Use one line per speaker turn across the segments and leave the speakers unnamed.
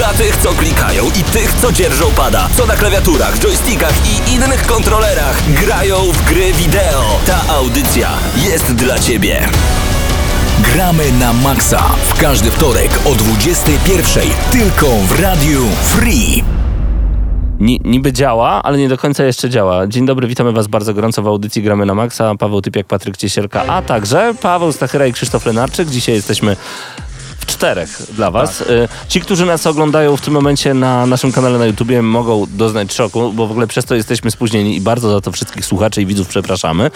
Dla tych, co klikają i tych, co dzierżą pada, co na klawiaturach, joystickach i innych kontrolerach grają w gry wideo. Ta audycja jest dla Ciebie.
Gramy na maksa w każdy wtorek o 21.00 tylko w Radiu Free.
Ni, niby działa, ale nie do końca jeszcze działa. Dzień dobry, witamy Was bardzo gorąco w audycji Gramy na Maxa. Paweł Typiak, Patryk Ciesielka, a także Paweł Stachyra i Krzysztof Lenarczyk. Dzisiaj jesteśmy czterech dla Was.
Tak.
Y, Ci, którzy nas oglądają w tym momencie na naszym kanale na YouTubie mogą doznać szoku, bo w ogóle przez to jesteśmy spóźnieni i bardzo za to wszystkich słuchaczy i widzów przepraszamy.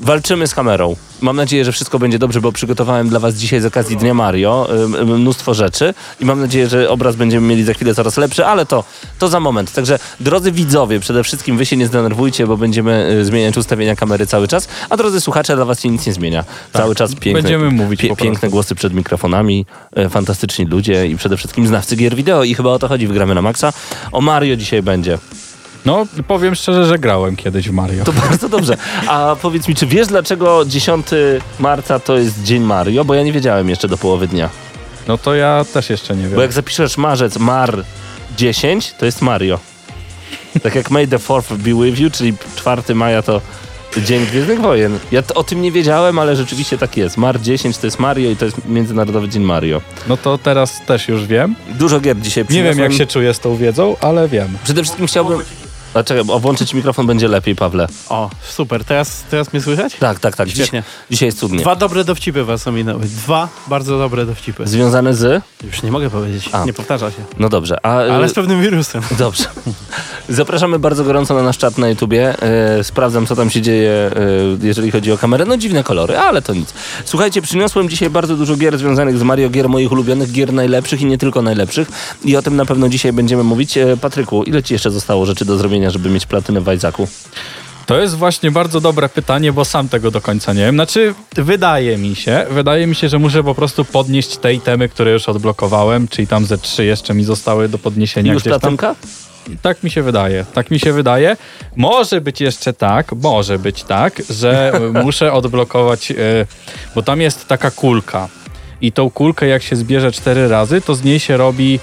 Ym, Walczymy z kamerą. Mam nadzieję, że wszystko będzie dobrze, bo przygotowałem dla Was dzisiaj z okazji Dnia Mario ym, mnóstwo rzeczy i mam nadzieję, że obraz będziemy mieli za chwilę coraz lepszy, ale to, to za moment. Także drodzy widzowie, przede wszystkim Wy się nie zdenerwujcie, bo będziemy y, zmieniać ustawienia kamery cały czas, a drodzy słuchacze, dla Was się nic nie zmienia. Cały czas piękne,
będziemy mówić prostu.
piękne głosy przed mikrofonami, y, fantastyczni ludzie i przede wszystkim znawcy gier wideo i chyba o to chodzi w Gramy na Maxa. O Mario dzisiaj będzie.
No, powiem szczerze, że grałem kiedyś w Mario.
To bardzo dobrze. A powiedz mi, czy wiesz dlaczego 10 marca to jest Dzień Mario? Bo ja nie wiedziałem jeszcze do połowy dnia.
No to ja też jeszcze nie wiem.
Bo jak zapiszesz marzec mar 10, to jest Mario. Tak jak May the 4th be with you, czyli 4 maja to Dzień Gwiezdnych Wojen. Ja o tym nie wiedziałem, ale rzeczywiście tak jest. Mar 10 to jest Mario i to jest Międzynarodowy Dzień Mario.
No to teraz też już wiem.
Dużo gier dzisiaj
Nie wiem, jak
przyniosłem.
się czuję z tą wiedzą, ale wiem.
Przede wszystkim chciałbym... A czekaj, włączyć mikrofon będzie lepiej, Pawle.
O, super. Teraz, teraz mnie słychać?
Tak, tak, tak. Dziś,
Świetnie.
dzisiaj jest cudnie.
Dwa dobre dowcipy was ominęły. Dwa bardzo dobre dowcipy.
Związane z...
Już nie mogę powiedzieć.
A.
Nie powtarza się.
No dobrze. A, y,
Ale z pewnym wirusem.
Dobrze. Zapraszamy bardzo gorąco na nasz czat na YouTubie. E, sprawdzam, co tam się dzieje, e, jeżeli chodzi o kamerę. No dziwne kolory, ale to nic. Słuchajcie, przyniosłem dzisiaj bardzo dużo gier związanych z Mario, gier moich ulubionych, gier najlepszych i nie tylko najlepszych. I o tym na pewno dzisiaj będziemy mówić. Patryku, ile ci jeszcze zostało rzeczy do zrobienia, żeby mieć platynę w Isaacu?
To jest właśnie bardzo dobre pytanie, bo sam tego do końca nie wiem. Znaczy, wydaje mi się, wydaje mi się, że muszę po prostu podnieść te itemy, które już odblokowałem, czyli tam ze trzy jeszcze mi zostały do podniesienia
Już
gdzieś tam.
platynka?
Tak mi się wydaje, tak mi się wydaje. Może być jeszcze tak, może być tak, że muszę odblokować, e, bo tam jest taka kulka i tą kulkę jak się zbierze cztery razy, to z niej się robi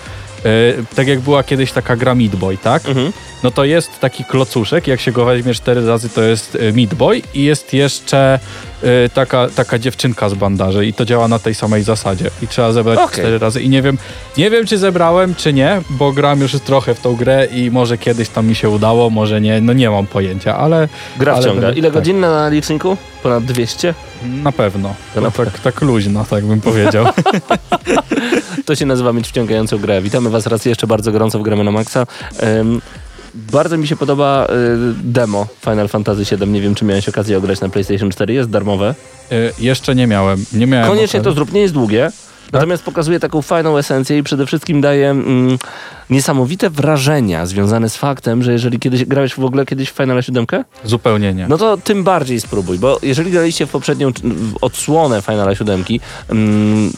tak jak była kiedyś taka gra Meat Boy, tak?
Mhm.
No to jest taki klocuszek, jak się go weźmie cztery razy, to jest e, Meat Boy i jest jeszcze e, taka, taka dziewczynka z bandaży i to działa na tej samej zasadzie i trzeba zebrać
Okej.
cztery razy i nie wiem, nie wiem czy zebrałem, czy nie, bo gram już trochę w tą grę i może kiedyś tam mi się udało, może nie, no nie mam pojęcia, ale
Gra
ale
wciąga. Ile
tak,
godzin na liczniku? Ponad 200?
Na pewno.
Na
tak, tak luźno, tak bym powiedział.
To się nazywa mieć wciągającą grę. Witamy Was raz jeszcze bardzo gorąco w Gramy na Maxa. Em, bardzo mi się podoba y, demo Final Fantasy VII. Nie wiem, czy miałeś okazję ograć na PlayStation 4. Jest darmowe.
E, jeszcze nie miałem, nie miałem.
Koniecznie to
okazji.
zrób, nie jest długie. Natomiast pokazuje taką fajną esencję i przede wszystkim daje mm, niesamowite wrażenia związane z faktem, że jeżeli kiedyś grałeś w ogóle kiedyś w Finala 7,
Zupełnie nie.
no to tym bardziej spróbuj, bo jeżeli graliście w poprzednią w odsłonę Finala 7, mm, to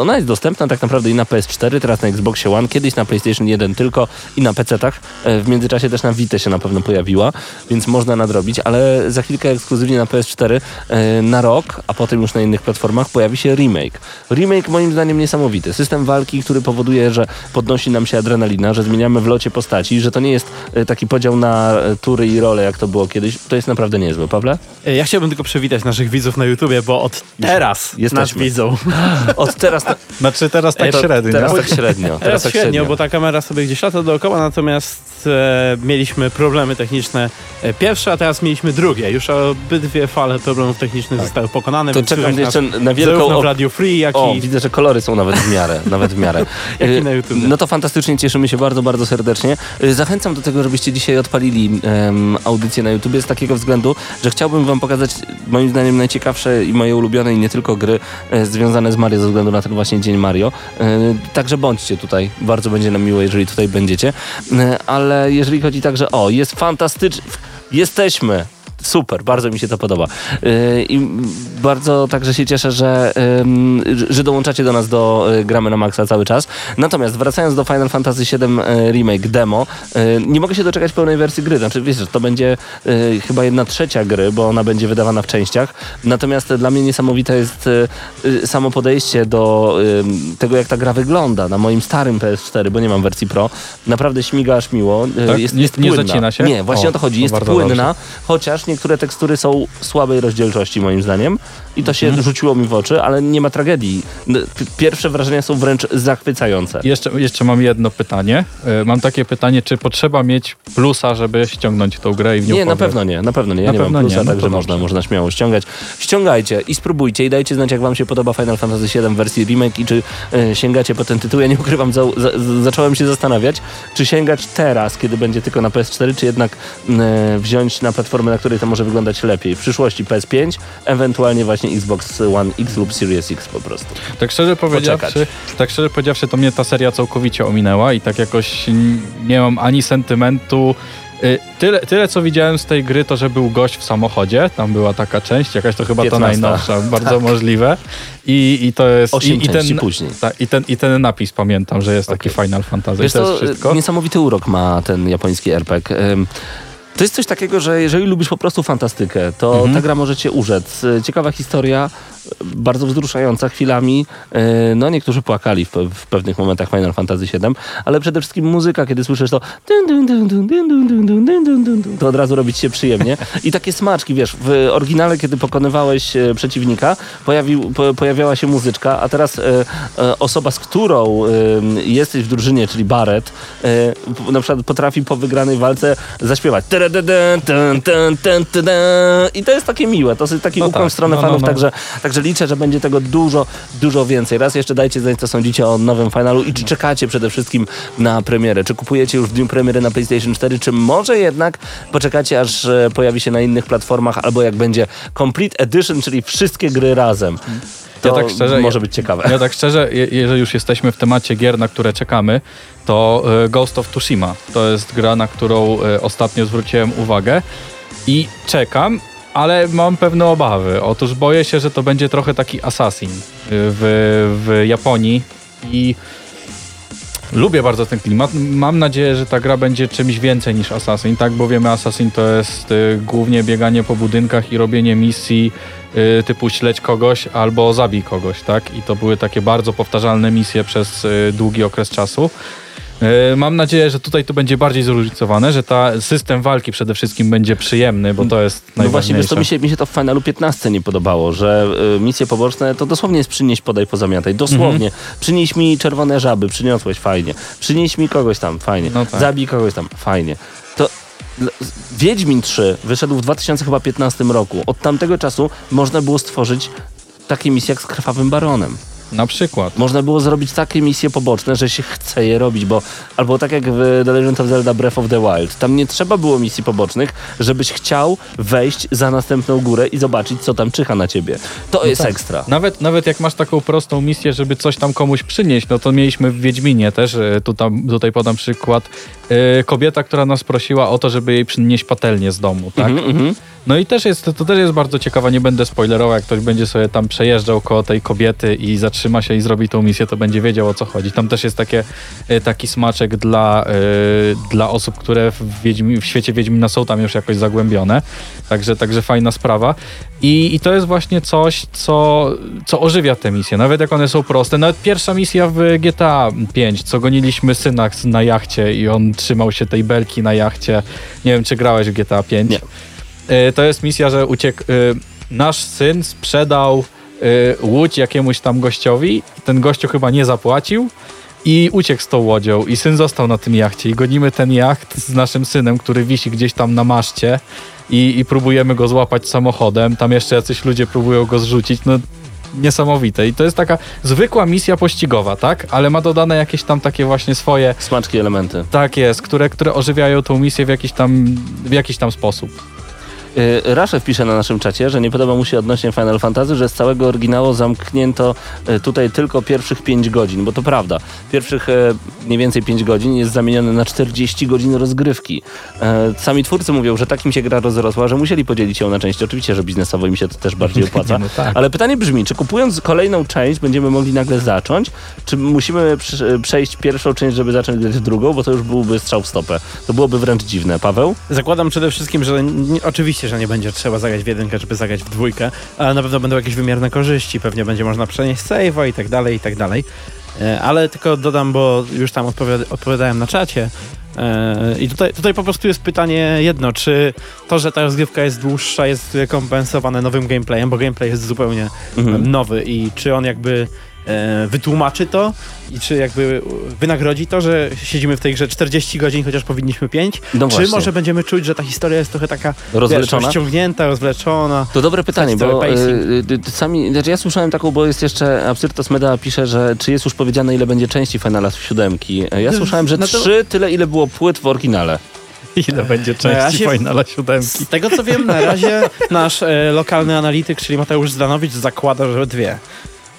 ona jest dostępna tak naprawdę i na PS4, teraz na Xboxie One, kiedyś na PlayStation 1 tylko i na PC-tach. E, W międzyczasie też na Vita się na pewno pojawiła, więc można nadrobić, ale za chwilkę ekskluzywnie na PS4 e, na rok, a potem już na innych platformach pojawi się remake. Remake moim zdaniem niesamowity. System walki, który powoduje, że podnosi nam się adrenalina, że zmieniamy w locie postaci, że to nie jest e, taki podział na tury i role, jak to było kiedyś. To jest naprawdę niezłe, Pawle?
Ja chciałbym tylko przywitać naszych widzów na YouTubie, bo od teraz
Jesteśmy.
nas widzą.
Od teraz, ta,
Znaczy teraz tak
to,
średnio.
teraz tak średnio. Teraz,
Teraz
tak
średnio,
średnio.
bo ta kamera sobie gdzieś lata dookoła, natomiast e, mieliśmy problemy techniczne e, pierwsze, a teraz mieliśmy drugie. Już obydwie fale problemów technicznych zostały pokonane,
To czekam jeszcze na wielką...
zarówno w
op-
Radio Free, jak
O,
i...
widzę, że kolory są nawet w miarę, nawet w miarę.
Jak i
Y,
na YouTube.
No to fantastycznie, cieszymy się bardzo, bardzo serdecznie. Y, Zachęcam do tego, żebyście dzisiaj odpalili em, audycję na YouTube z takiego względu, że chciałbym wam pokazać moim zdaniem najciekawsze i moje ulubione i nie tylko gry e, związane z Mario ze względu na ten właśnie Dzień Mario. E, Także bądźcie tutaj, bardzo będzie nam miło, jeżeli tutaj będziecie. E, Ale jeżeli chodzi także o, jest fantastyczny... Jesteśmy. Super, bardzo mi się to podoba. Yy, I bardzo także się cieszę, że, że dołączacie do nas do yy, Gramy na Maxa cały czas. Natomiast wracając do Final Fantasy VII yy, Remake demo, nie mogę się doczekać pełnej wersji gry. Znaczy, wiesz, że to będzie chyba jedna trzecia gry, bo ona będzie wydawana w częściach. Natomiast dla mnie niesamowite jest samo podejście do tego, jak ta gra wygląda na moim starym PS4, bo nie mam wersji Pro. Naprawdę śmiga aż miło.
Tak?
Jest,
Nie-
jest
nie zacina się?
Nie, właśnie
O,
o to chodzi. Jest płynna, chociaż niektóre tekstury są słabej rozdzielczości moim zdaniem i to się rzuciło mi w oczy, ale nie ma tragedii. Pierwsze wrażenia są wręcz zachwycające.
Jeszcze, jeszcze mam jedno pytanie. E, Mam takie pytanie, czy potrzeba mieć plusa, żeby ściągnąć tą grę i w nią
Nie, na pewno nie, na pewno nie. Ja
Na
nie
pewno
mam
nie,
plusa,
no to
także
dobrze.
można, można śmiało ściągać. Ściągajcie i spróbujcie i dajcie znać, jak wam się podoba Final Fantasy VII w wersji remake i czy e, sięgacie po ten tytuł. Ja nie ukrywam, za, za, zacząłem się zastanawiać, czy sięgać teraz, kiedy będzie tylko na PS4, czy jednak e, wziąć na platformę, na której to może wyglądać lepiej. W przyszłości PS5, ewentualnie właśnie Xbox One X lub Series X po prostu.
Tak szczerze powiedziawszy, tak szczerze powiedziawszy, to mnie ta seria całkowicie ominęła i tak jakoś nie mam ani sentymentu. Y, Tyle, tyle co widziałem z tej gry, to że był gość w samochodzie, tam była taka część, jakaś to chyba
15.
to najnowsza, bardzo możliwe. I, I to jest.
Osiem
i, i ten,
później.
Tak, i, ten, I ten napis pamiętam, że jest taki Final Fantasy.
Wiesz
to
to,
jest wszystko.
niesamowity urok ma ten japoński RPG. To jest coś takiego, że jeżeli lubisz po prostu fantastykę, to
Mhm.
ta gra może cię urzec. Y, Ciekawa historia, bardzo wzruszająca chwilami. No niektórzy płakali w, w pewnych momentach Final Fantasy VII, ale przede wszystkim muzyka, kiedy słyszysz to to od razu robić się przyjemnie. I takie smaczki, wiesz, w oryginale, kiedy pokonywałeś przeciwnika, pojawił, po, pojawiała się muzyczka, a teraz e, osoba, z którą e, jesteś w drużynie, czyli Barret, e, na przykład potrafi po wygranej walce zaśpiewać. I to jest takie miłe, to jest taki
no
ukłon
tak.
w stronę
no,
fanów,
no,
no. Także liczę, że będzie tego dużo, dużo więcej. Raz jeszcze dajcie znać, co sądzicie o nowym finalu i czy czekacie przede wszystkim na premierę. Czy kupujecie już w dniu premiery na PlayStation 4, czy może jednak poczekacie, aż e, pojawi się na innych platformach, albo jak będzie Complete Edition, czyli wszystkie gry razem. To
Ja tak szczerze-
może
ja-
być ciekawe.
Ja tak szczerze, je- jeżeli już jesteśmy w temacie gier, na które czekamy, to e, Ghost of Tsushima to jest gra, na którą e, ostatnio zwróciłem uwagę i czekam, ale mam pewne obawy. Otóż boję się, że to będzie trochę taki Assassin e, w, w Japonii i lubię bardzo ten klimat. Mam nadzieję, że ta gra będzie czymś więcej niż Assassin, tak? Bo wiemy, Assassin to jest e, głównie bieganie po budynkach i robienie misji y, typu śledź kogoś albo zabij kogoś, tak? I to były takie bardzo powtarzalne misje przez y, długi okres czasu. Y, Mam nadzieję, że tutaj to będzie bardziej zróżnicowane, że ta system walki przede wszystkim będzie przyjemny, bo to jest
No właśnie, wiesz, to mi się, mi się to w Finalu 15 nie podobało, że y, misje poboczne to dosłownie jest przynieść, podaj, pozamiataj. Dosłownie.
Mhm.
Przynieś mi czerwone żaby, przyniosłeś, fajnie. Przynieś mi kogoś tam, fajnie.
No tak.
Zabij kogoś tam, fajnie. To Wiedźmin 3 wyszedł w 2015 roku. Od tamtego czasu można było stworzyć takie misje jak z Krwawym Baronem.
Na przykład.
Można było zrobić takie misje poboczne, że się chce je robić, bo albo tak jak w The Legend of Zelda Breath of the Wild, tam nie trzeba było misji pobocznych, żebyś chciał wejść za następną górę i zobaczyć, co tam czyha na ciebie. To jest ekstra.
Nawet, nawet jak masz taką prostą misję, żeby coś tam komuś przynieść, no to mieliśmy w Wiedźminie też, e, tu tam, tutaj podam przykład, e, kobieta, która nas prosiła o to, żeby jej przynieść patelnię z domu, tak?
Mhm, mhm.
No i też jest, to też jest bardzo ciekawe, nie będę spoilerował, jak ktoś będzie sobie tam przejeżdżał koło tej kobiety i zatrzyma się i zrobi tą misję, to będzie wiedział o co chodzi. Tam też jest takie, e, taki smaczek dla, e, dla osób, które w, Wiedźmi, w świecie Wiedźmina są tam już jakoś zagłębione, także, także fajna sprawa. I, I to jest właśnie coś, co, co ożywia te misje, nawet jak one są proste. Nawet pierwsza misja w GTA 5, co goniliśmy syna na jachcie i on trzymał się tej belki na jachcie. Nie wiem, czy grałeś w GTA 5.
Nie.
E, To jest misja, że uciekł. Nasz syn sprzedał łódź jakiemuś tam gościowi. Ten gościu chyba nie zapłacił i uciekł z tą łodzią. I syn został na tym jachcie. I gonimy ten jacht z naszym synem, który wisi gdzieś tam na maszcie. I, I próbujemy go złapać samochodem. Tam jeszcze jacyś ludzie próbują go zrzucić. No niesamowite. I to jest taka zwykła misja pościgowa, tak? Ale ma dodane jakieś tam takie właśnie swoje
Smaczki, elementy.
tak jest, które, które ożywiają tą misję w jakiś tam, w jakiś tam sposób.
Y, Raszew pisze na naszym czacie, że nie podoba mu się odnośnie Final Fantasy, że z całego oryginału zamknięto y, tutaj tylko pierwszych 5 godzin, bo to prawda. Pierwszych e, mniej więcej 5 godzin jest zamienione na 40 godzin rozgrywki. Sami twórcy mówią, że tak im się gra rozrosła, że musieli podzielić ją na części. Oczywiście, że biznesowo im się to też bardziej opłaca.
No tak.
Ale pytanie brzmi, czy kupując kolejną część będziemy mogli nagle zacząć, czy musimy przejść pierwszą część, żeby zacząć grać drugą, bo to już byłby strzał w stopę. To byłoby wręcz dziwne. Paweł?
Zakładam przede wszystkim, że nie, oczywiście, że nie będzie trzeba zagrać w jedynkę, żeby zagrać w dwójkę, ale na pewno będą jakieś wymierne korzyści, pewnie będzie można przenieść save'a i tak dalej, i tak dalej. E, Ale tylko dodam, bo już tam odpowiada, odpowiadałem na czacie. E, I tutaj, tutaj po prostu jest pytanie jedno, czy to, że ta rozgrywka jest dłuższa, jest kompensowane nowym gameplayem, bo gameplay jest zupełnie
Mhm.
nowy i czy on jakby wytłumaczy to i czy jakby wynagrodzi to, że siedzimy w tej grze 40 godzin, chociaż powinniśmy 5,
No
czy może będziemy czuć, że ta historia jest trochę taka
Rozwleczona?
Wiesz, rozciągnięta, rozwleczona.
To dobre pytanie,
cały
bo y, sami, znaczy ja słyszałem taką, bo jest jeszcze Absyrtos Meda pisze, że czy jest już powiedziane ile będzie części Finala siódemki. Ja słyszałem, że
No to-
trzy, tyle ile było płyt w oryginale.
Ile będzie
No ja
części
się-
Finala siódemki?
Z tego co wiem, na razie nasz e, lokalny analityk, czyli Mateusz Zdanowicz, zakłada, że dwie.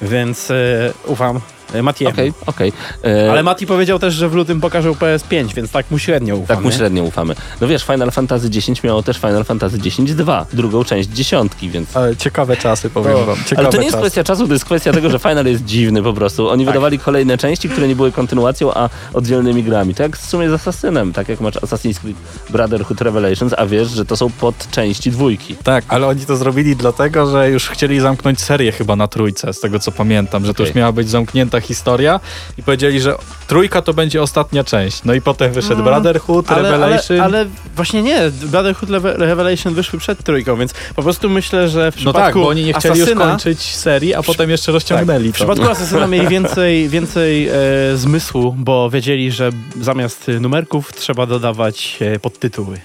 Więc e, ufam Matiemu.
Okej, okej. E,
Ale Mati powiedział też, że w lutym pokażą PS5, więc tak mu średnio ufam.
Tak mu średnio ufamy. No wiesz, Final Fantasy X miało też Final Fantasy X-2, drugą część dziesiątki, więc...
Ale ciekawe czasy, powiem
O,
wam. Ciekawe
Ale to nie jest kwestia czasu, to jest kwestia tego, że Final jest dziwny po prostu. Oni wydawali kolejne części, które nie były kontynuacją, a oddzielnymi grami. To jak w sumie z Assassinem, tak jak masz Assassin's Creed Brotherhood Revelations, a wiesz, że to są podczęści dwójki.
Tak, ale oni to zrobili dlatego, że już chcieli zamknąć serię chyba na trójce, z tego co pamiętam, że to
Okej.
już miała być zamknięta historia i powiedzieli, że trójka to będzie ostatnia część. No i potem wyszedł Brotherhood,
Ale, ale,
Revelation.
ale właśnie nie, Brotherhood Revelation wyszły przed trójką, więc po prostu myślę, że w
no
przypadku
tak, bo oni nie chcieli już
Asasyna-
kończyć serii, a potem jeszcze rozciągnęli
W
to.
przypadku Asasyna mieli więcej, więcej e, zmysłu, bo wiedzieli, że zamiast numerków trzeba dodawać e, podtytuły.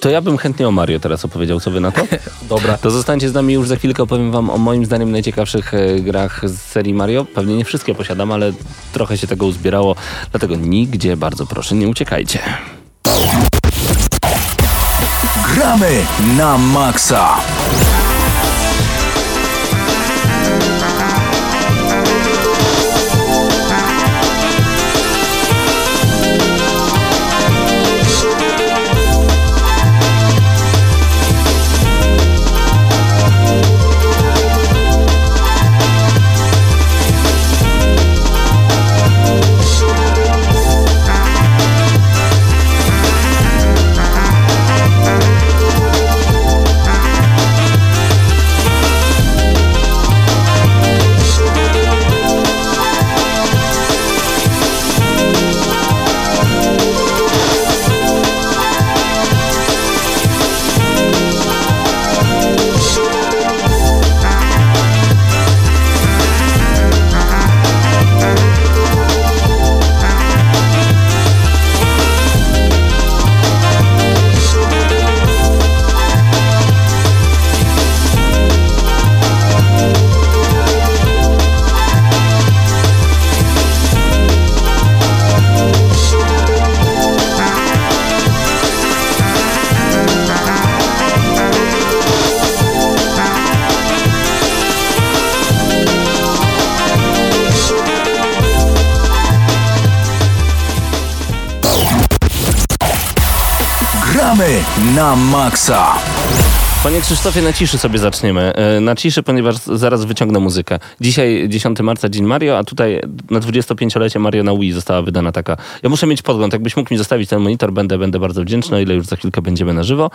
To ja bym chętnie o Mario teraz opowiedział, co wy na to?
Dobra.
To zostańcie z nami już za chwilkę, opowiem wam o moim zdaniem najciekawszych e, grach z serii Mario. Pewnie nie wszystkie posiadam, ale trochę się tego uzbierało, dlatego nigdzie bardzo proszę nie uciekajcie.
Gramy na maksa.
Panie Krzysztofie, na ciszy sobie zaczniemy. E, Na ciszy, ponieważ zaraz wyciągnę muzykę. Dzisiaj 10 marca, Dzień Mario, a tutaj na 25-lecie Mario na Wii została wydana taka... Ja muszę mieć podgląd, jakbyś mógł mi zostawić ten monitor, będę, będę bardzo wdzięczny, o ile już za chwilkę będziemy na żywo.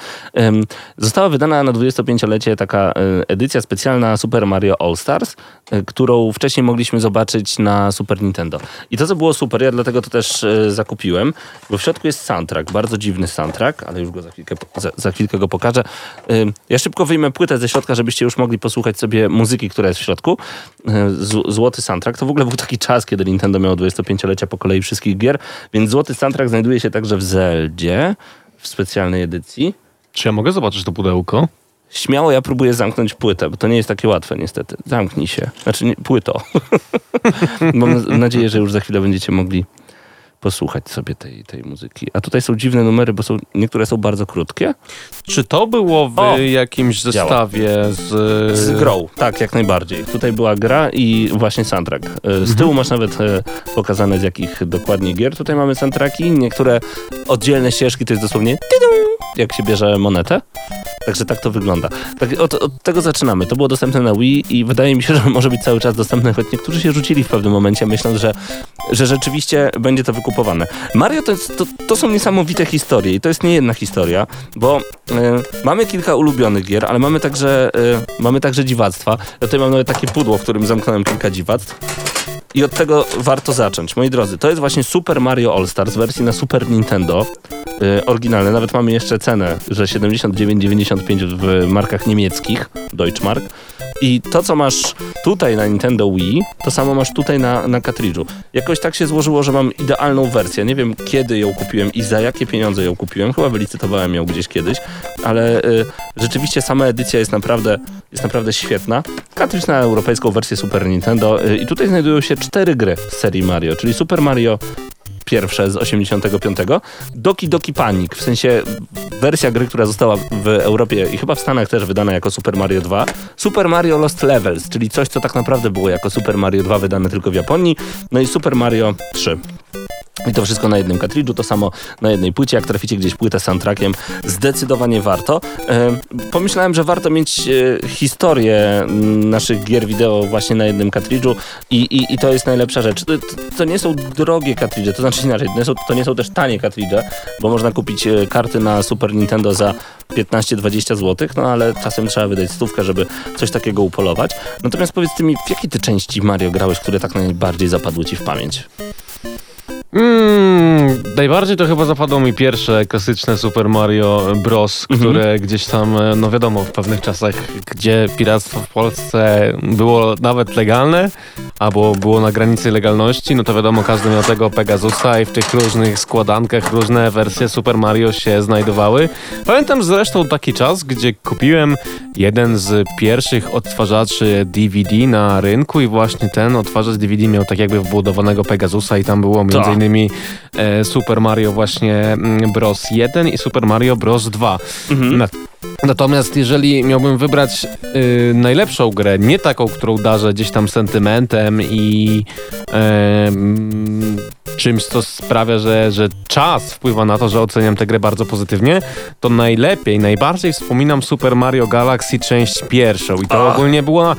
Została wydana na 25-lecie taka e, edycja specjalna Super Mario All Stars, e, którą wcześniej mogliśmy zobaczyć na Super Nintendo. I to, co było super, ja dlatego to też zakupiłem, bo w środku jest soundtrack, bardzo dziwny soundtrack, ale już go za chwilkę, za, za chwilkę go pokażę. Ym, Ja szybko wyjmę płytę ze środka, żebyście już mogli posłuchać sobie muzyki, która jest w środku. Yy, z- Złoty soundtrack. To w ogóle był taki czas, kiedy Nintendo miało 25-lecia po kolei wszystkich gier, więc złoty soundtrack znajduje się także w Zeldzie, w specjalnej edycji.
Czy ja mogę zobaczyć to pudełko?
Śmiało ja próbuję zamknąć płytę, bo to nie jest takie łatwe niestety. Zamknij się. Znaczy nie, płyto. Mam nadzieję, że już za chwilę będziecie mogli posłuchać sobie tej, tej muzyki. A tutaj są dziwne numery, bo są, niektóre są bardzo krótkie.
Czy to było w
O!
jakimś zestawie z...
Z grą, tak, jak najbardziej. Tutaj była gra i właśnie soundtrack. E, Z tyłu masz nawet e, pokazane z jakich dokładnie gier. Tutaj mamy soundtracki, niektóre oddzielne ścieżki to jest dosłownie jak się bierze monetę. Także tak to wygląda. Tak, od, od tego zaczynamy. To było dostępne na Wii i wydaje mi się, że może być cały czas dostępne, choć niektórzy się rzucili w pewnym momencie, myśląc, że, że rzeczywiście będzie to wykupowane. Mario to, jest, to, to są niesamowite historie i to jest nie jedna historia, bo e, mamy kilka ulubionych gier, ale mamy także, e, mamy także dziwactwa. Ja tutaj mam nawet takie pudło, w którym zamknąłem kilka dziwactw. I od tego warto zacząć. Moi drodzy, to jest właśnie Super Mario All Stars wersji na Super Nintendo. Yy, oryginalne. Nawet mamy jeszcze cenę, że 79,95 w markach niemieckich, Deutschmark. I to, co masz tutaj na Nintendo Wii, to samo masz tutaj na, na kartridżu. Jakoś tak się złożyło, że mam idealną wersję. Nie wiem, kiedy ją kupiłem i za jakie pieniądze ją kupiłem. Chyba wylicytowałem ją gdzieś kiedyś, ale y, rzeczywiście sama edycja jest naprawdę, jest naprawdę świetna. Kartridż na europejską wersję Super Nintendo y, i tutaj znajdują się cztery gry z serii Mario, czyli Super Mario pierwsze z 85, Doki Doki Panic, w sensie wersja gry, która została w Europie i chyba w Stanach też wydana jako Super Mario 2, Super Mario Lost Levels, czyli coś, co tak naprawdę było jako Super Mario 2 wydane tylko w Japonii, no i Super Mario 3. I to wszystko na jednym kartridżu, to samo na jednej płycie. Jak traficie gdzieś płytę z soundtrackiem, zdecydowanie warto. E, pomyślałem, że warto mieć e, historię m, naszych gier wideo właśnie na jednym kartridżu i, i, i to jest najlepsza rzecz. To nie są drogie kartridże, to znaczy inaczej, to nie są, to nie są też tanie kartridże, bo można kupić e, karty na Super Nintendo za 15-20 zł, no ale czasem trzeba wydać stówkę, żeby coś takiego upolować. Natomiast powiedz ty mi, w jakiej ty części Mario grałeś, które tak najbardziej zapadły ci w pamięć?
Mm, najbardziej to chyba zapadło mi pierwsze klasyczne Super Mario Bros,
Mhm.
które gdzieś tam, e, no wiadomo, w pewnych czasach, gdzie piractwo w Polsce było nawet legalne, albo było na granicy legalności, no to wiadomo, każdy miał tego Pegasusa i w tych różnych składankach różne wersje Super Mario się znajdowały. Pamiętam zresztą taki czas, gdzie kupiłem jeden z pierwszych odtwarzaczy DVD na rynku i właśnie ten odtwarzacz DVD miał tak jakby wbudowanego Pegasusa i tam było między
Tak.
Innymi e, Super Mario właśnie mm, Bros. 1 i Super Mario Bros. 2. Na, natomiast jeżeli miałbym wybrać y, najlepszą grę, nie taką, którą darzę gdzieś tam sentymentem i e, czymś, co sprawia, że, że czas wpływa na to, że oceniam tę grę bardzo pozytywnie, to najlepiej, najbardziej wspominam Super Mario Galaxy część pierwszą. I to
Ach.
ogólnie była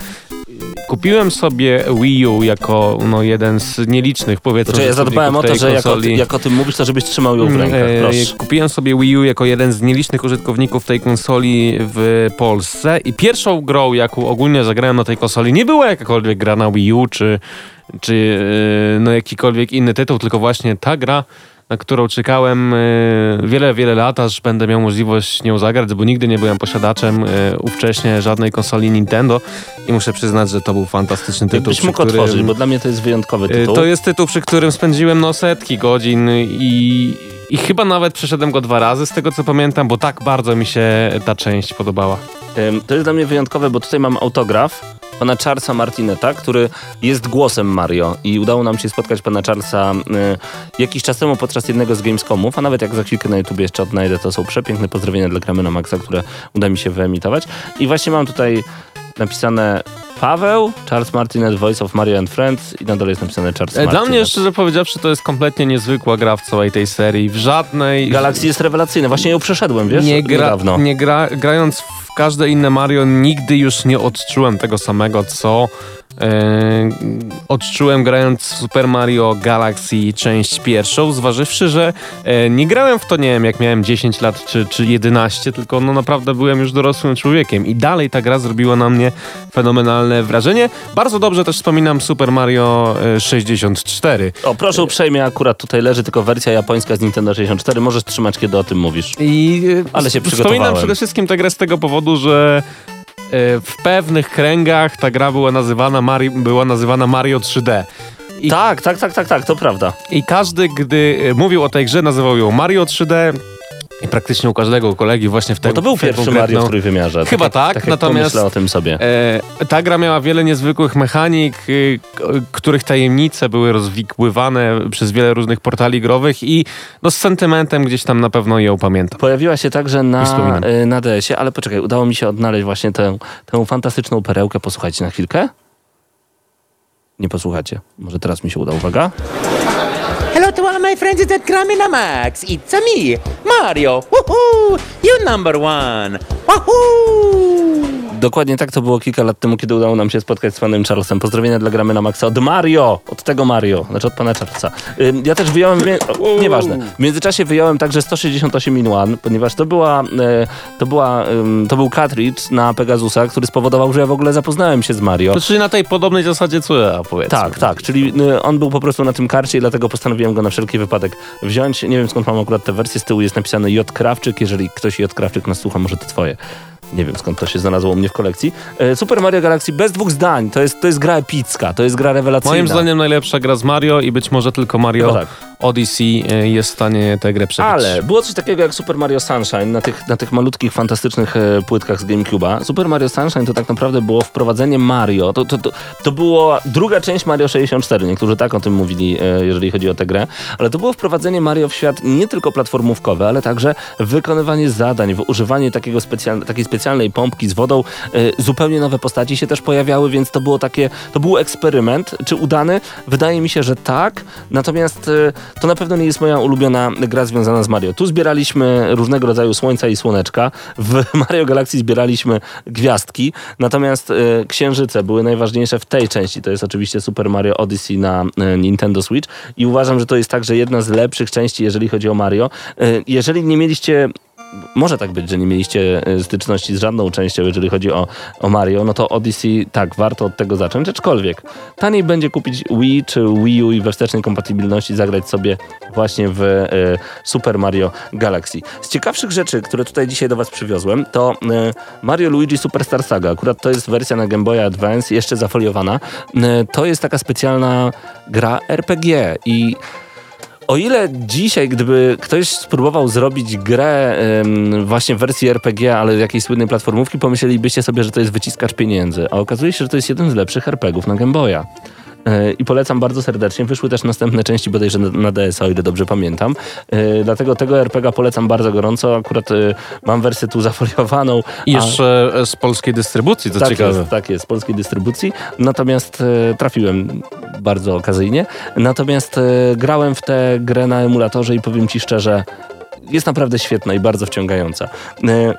Kupiłem sobie Wii U jako no, jeden z nielicznych, powiedzmy,
Znaczy ja zadbałem o to, że jak o, ty, jak o tym mówisz, to żebyś trzymał ją w rękach,
E,
proszę.
Kupiłem sobie Wii U jako jeden z nielicznych użytkowników tej konsoli w Polsce i pierwszą grą, jaką ogólnie zagrałem na tej konsoli, nie była jakakolwiek gra na Wii U, czy, czy e, no, jakikolwiek inny tytuł, tylko właśnie ta gra, na którą czekałem e, wiele, wiele lat, aż będę miał możliwość nią zagrać, bo nigdy nie byłem posiadaczem e, ówcześnie żadnej konsoli Nintendo i muszę przyznać, że to był fantastyczny tytuł. Przy
mógł
którym-
otworzyć, bo dla mnie to jest wyjątkowy
Y,
tytuł.
To jest tytuł, przy którym spędziłem no setki godzin i, i chyba nawet przeszedłem go dwa razy z tego co pamiętam, bo tak bardzo mi się ta część podobała.
To jest dla mnie wyjątkowe, bo tutaj mam autograf pana Charlesa Martineta, który jest głosem Mario i udało nam się spotkać pana Charlesa jakiś czas temu podczas jednego z Gamescomów, a nawet jak za chwilkę na YouTube jeszcze odnajdę, to są przepiękne pozdrowienia dla Gramy na Maxa, które uda mi się wyemitować. I właśnie mam tutaj napisane Paweł, Charles Martinet, Voice of Mario and Friends i na dole jest napisane Charles
E, Dla mnie, szczerze powiedziawszy, to jest kompletnie niezwykła gra w całej tej serii. W żadnej...
Galaxy jest rewelacyjna, właśnie ją przeszedłem, wiesz,
nie, gra,
niedawno.
nie gra, grając w każde inne Mario, nigdy już nie odczułem tego samego, co odczułem grając w Super Mario Galaxy część pierwszą, zważywszy, że e, nie grałem w to, nie wiem, jak miałem 10 lat czy, czy 11, tylko no naprawdę byłem już dorosłym człowiekiem i dalej ta gra zrobiła na mnie fenomenalne wrażenie. Bardzo dobrze też wspominam Super Mario e, 64.
O, proszę uprzejmie, akurat tutaj leży tylko wersja japońska z Nintendo 64. Możesz trzymać, kiedy o tym mówisz.
I e,
Ale się
Wspominam
przygotowałem.
przede wszystkim tę grę z tego powodu, że e, w pewnych kręgach ta gra była nazywana, Mari była nazywana Mario 3D. I,
Tak, tak, tak, tak, tak, to prawda.
I każdy, gdy e, mówił o tej grze, nazywał ją Mario 3D. I praktycznie u każdego kolegi właśnie w
Bo
tego
to był pierwszy
konkretną-
Mario w trójwymiarze.
Chyba
jak-
tak,
jak
natomiast-
pomyślę o tym sobie.
E, ta gra miała wiele niezwykłych mechanik, k- których tajemnice były rozwikływane przez wiele różnych portali growych i no, z sentymentem gdzieś tam na pewno ją pamiętam.
Pojawiła się także na, y, na DS-ie, ale poczekaj, udało mi się odnaleźć właśnie tę, tę fantastyczną perełkę. Posłuchajcie na chwilkę. Nie posłuchacie. Może teraz mi się uda, uwaga.
Hello to all my friends at Gramina Max. It's me, Mario. Woohoo! You number one. Woohoo!
Dokładnie tak to było kilka lat temu, kiedy udało nam się spotkać z panem Charlesem. Pozdrowienia dla gramy na Maxa od Mario, od tego Mario, znaczy od pana Charlesa. Ja też wyjąłem, o, nieważne, w międzyczasie wyjąłem także 168 in one, ponieważ to była, e, to była, to był cartridge na Pegasusa, który spowodował, że ja w ogóle zapoznałem się z Mario.
To czyli na tej podobnej zasadzie co ja powiedzmy.
Tak, tak, czyli y, on był po prostu na tym karcie i dlatego postanowiłem go na wszelki wypadek wziąć. Nie wiem skąd mam akurat tę wersję, z tyłu jest napisane J. Krawczyk, jeżeli ktoś J. Krawczyk nas słucha, może to twoje. Nie wiem skąd to się znalazło u mnie w kolekcji. E, Super Mario Galaxy bez dwóch zdań, to jest, to jest gra epicka, to jest gra rewelacyjna.
Moim zdaniem najlepsza gra z Mario i być może tylko Mario
Chyba tak.
Odyssey e, jest w stanie tę grę przebić.
Ale było coś takiego jak Super Mario Sunshine na tych, na tych malutkich, fantastycznych e, płytkach z GameCube'a. Super Mario Sunshine to tak naprawdę było wprowadzenie Mario. To, to, to, to była druga część Mario 64. Niektórzy tak o tym mówili, jeżeli chodzi o tę grę. Ale to było wprowadzenie Mario w świat nie tylko platformówkowy, ale także wykonywanie zadań, w- używanie takiego specjal, takiej specjalnej pompki z wodą. E, zupełnie nowe postaci się też pojawiały, więc to było takie, to był eksperyment. Czy udany? Wydaje mi się, że tak. Natomiast e, to na pewno nie jest moja ulubiona gra związana z Mario. Tu zbieraliśmy różnego rodzaju słońca i słoneczka. W Mario Galaxy zbieraliśmy gwiazdki. Natomiast e, księżyce były najważniejsze w tej części. To jest oczywiście Super Mario Odyssey na Nintendo Switch. I uważam, że to jest także jedna z lepszych części, jeżeli chodzi o Mario. Jeżeli nie mieliście może tak być, że nie mieliście e, styczności z żadną częścią, jeżeli chodzi o, o Mario, no to Odyssey, tak, warto od tego zacząć, aczkolwiek taniej będzie kupić Wii czy Wii U i we wstecznej kompatybilności zagrać sobie właśnie w e, Super Mario Galaxy. Z ciekawszych rzeczy, które tutaj dzisiaj do Was przywiozłem, to e, Mario Luigi Superstar Saga. Akurat to jest wersja na Game Boy Advance, jeszcze zafoliowana. E, to jest taka specjalna gra RPG i o ile dzisiaj, gdyby ktoś spróbował zrobić grę em, właśnie w wersji RPG, ale jakiejś słynnej platformówki, pomyślelibyście sobie, że to jest wyciskacz pieniędzy. A okazuje się, że to jest jeden z lepszych RPGów na Game Boya. E, I polecam bardzo serdecznie. Wyszły też następne części, bodajże na, na DS, o ile dobrze pamiętam. E, Dlatego tego RPG polecam bardzo gorąco. Akurat e, mam wersję tu zafoliowaną.
I
a-
jeszcze e, z polskiej dystrybucji, to
tak
ciekawe.
Jest, tak jest, z polskiej dystrybucji. Natomiast trafiłem bardzo okazyjnie. Natomiast grałem w tę grę na emulatorze i powiem ci szczerze, jest naprawdę świetna i bardzo wciągająca. E,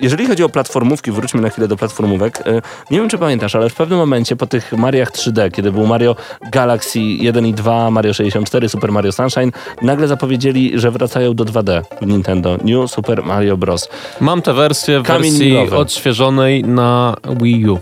Jeżeli chodzi o platformówki, wróćmy na chwilę do platformówek. E, Nie wiem, czy pamiętasz, ale w pewnym momencie po tych Mariach 3D, kiedy był Mario Galaxy 1 i 2, Mario 64, Super Mario Sunshine, nagle zapowiedzieli, że wracają do 2D w Nintendo. New Super Mario Bros.
Mam tę wersję w
Kamień
wersji
milowy.
odświeżonej na Wii U.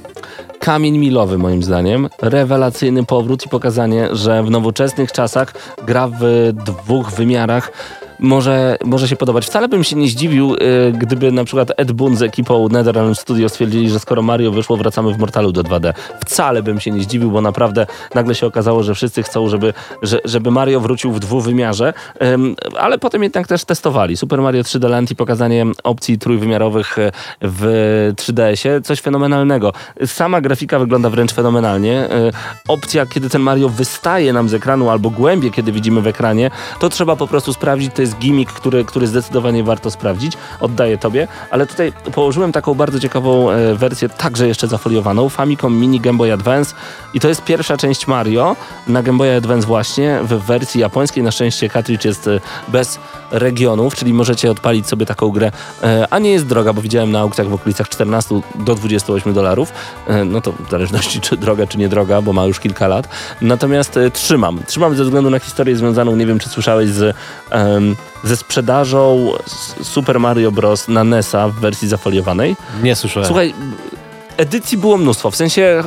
kamień milowy moim zdaniem. Rewelacyjny powrót i pokazanie, że w nowoczesnych czasach gra w dwóch wymiarach może, może się podobać. Wcale bym się nie zdziwił, y, gdyby na przykład Ed Boon z ekipą NetherRealm Studio stwierdzili, że skoro Mario wyszło, wracamy w Mortalu do 2D. Wcale bym się nie zdziwił, bo naprawdę nagle się okazało, że wszyscy chcą, żeby, że, żeby Mario wrócił w dwuwymiarze, Ym, ale potem jednak też testowali. Super Mario 3D Land i pokazanie opcji trójwymiarowych e, w 3DS-ie, coś fenomenalnego. Sama grafika wygląda wręcz fenomenalnie. E, Opcja, kiedy ten Mario wystaje nam z ekranu albo głębiej, kiedy widzimy w ekranie, to trzeba po prostu sprawdzić. To jest gimmick, który, który zdecydowanie warto sprawdzić. Oddaję tobie, ale tutaj położyłem taką bardzo ciekawą e, wersję, także jeszcze zafoliowaną, Famicom Mini Game Boy Advance i to jest pierwsza część Mario na Game Boy Advance właśnie w wersji japońskiej. Na szczęście cartridge jest e, bez regionów, czyli możecie odpalić sobie taką grę, e, a nie jest droga, bo widziałem na aukcjach w okolicach 14 do 28 dolarów. No to w zależności czy droga, czy nie droga, bo ma już kilka lat. Natomiast trzymam. Trzymam ze względu na historię związaną, nie wiem czy słyszałeś, z, ze sprzedażą Super Mario Bros. na NES-a w wersji zafoliowanej.
Nie słyszałem.
Słuchaj, edycji było mnóstwo. W sensie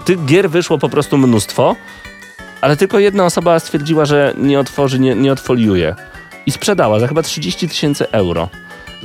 y, tych gier wyszło po prostu mnóstwo, ale tylko jedna osoba stwierdziła, że nie otworzy, nie, nie odfoliuje. I sprzedała za chyba 30 tysięcy euro.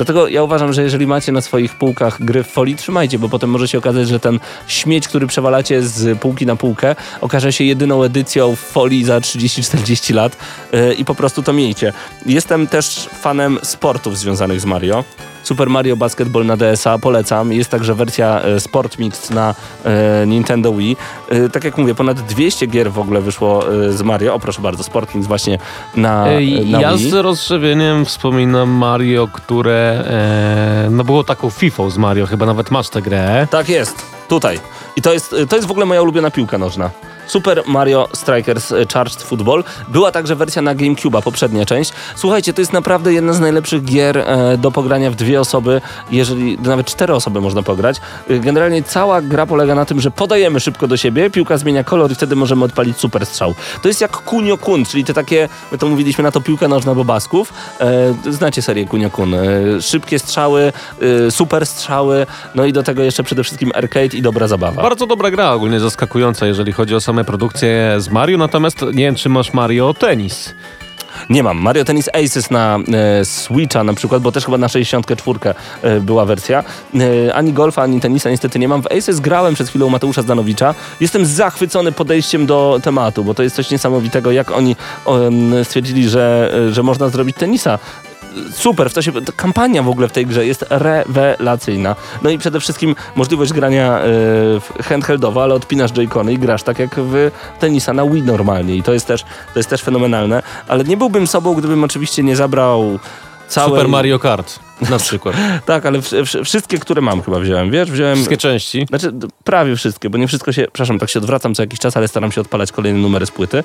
Dlatego ja uważam, że jeżeli macie na swoich półkach gry w folii, trzymajcie, bo potem może się okazać, że ten śmieć, który przewalacie z półki na półkę, okaże się jedyną edycją w folii za 30-40 lat yy, i po prostu to miejcie. Jestem też fanem sportów związanych z Mario. Super Mario Basketball na DSA polecam. Jest także wersja e, Sport Mix na e, Nintendo Wii. E, tak jak mówię, ponad 200 gier w ogóle wyszło z Mario. O proszę bardzo, Sport Mix właśnie na, na
Ja
Wii.
z rozrzewieniem wspominam Mario, które no było taką FIFA z Mario, chyba nawet masz tę grę.
Tak jest, tutaj. I to jest, to jest w ogóle moja ulubiona piłka nożna. Super Mario Strikers e, Charged Football. Była także wersja na GameCube'a, poprzednia część. Słuchajcie, to jest naprawdę jedna z najlepszych gier e, do pogrania w dwie osoby, jeżeli nawet cztery osoby można pograć. E, Generalnie cała gra polega na tym, że podajemy szybko do siebie, piłka zmienia kolor i wtedy możemy odpalić super strzał. To jest jak Kunio Kun, czyli te takie, my to mówiliśmy na to piłka nożna bobasków. E, znacie serię Kunio Kun. E, szybkie strzały, e, super strzały, no i do tego jeszcze przede wszystkim arcade i dobra zabawa.
Bardzo dobra gra, ogólnie zaskakująca, jeżeli chodzi o same produkcje z Mario, natomiast nie wiem, czy masz Mario Tennis.
Nie mam. Mario Tennis Aces na e, Switcha na przykład, bo też chyba na 64 e, była wersja. E, ani golfa, ani tenisa niestety nie mam. W Aces grałem przed chwilą u Mateusza Zdanowicza. Jestem zachwycony podejściem do tematu, bo to jest coś niesamowitego, jak oni em, stwierdzili, że, e, że można zrobić tenisa. Super, w to kampania w ogóle w tej grze jest rewelacyjna. No i przede wszystkim możliwość grania w handheldowo, ale odpinasz joycony i grasz tak jak w tenisa na Wii normalnie i to jest też, to jest też fenomenalne. Ale nie byłbym sobą, gdybym oczywiście nie zabrał całej...
Super Mario Kart na przykład.
Tak, ale w, w, wszystkie, które mam chyba wziąłem, wiesz, wziąłem...
Wszystkie części.
Znaczy, prawie wszystkie, bo nie wszystko się, przepraszam, tak się odwracam co jakiś czas, ale staram się odpalać kolejne numery z płyty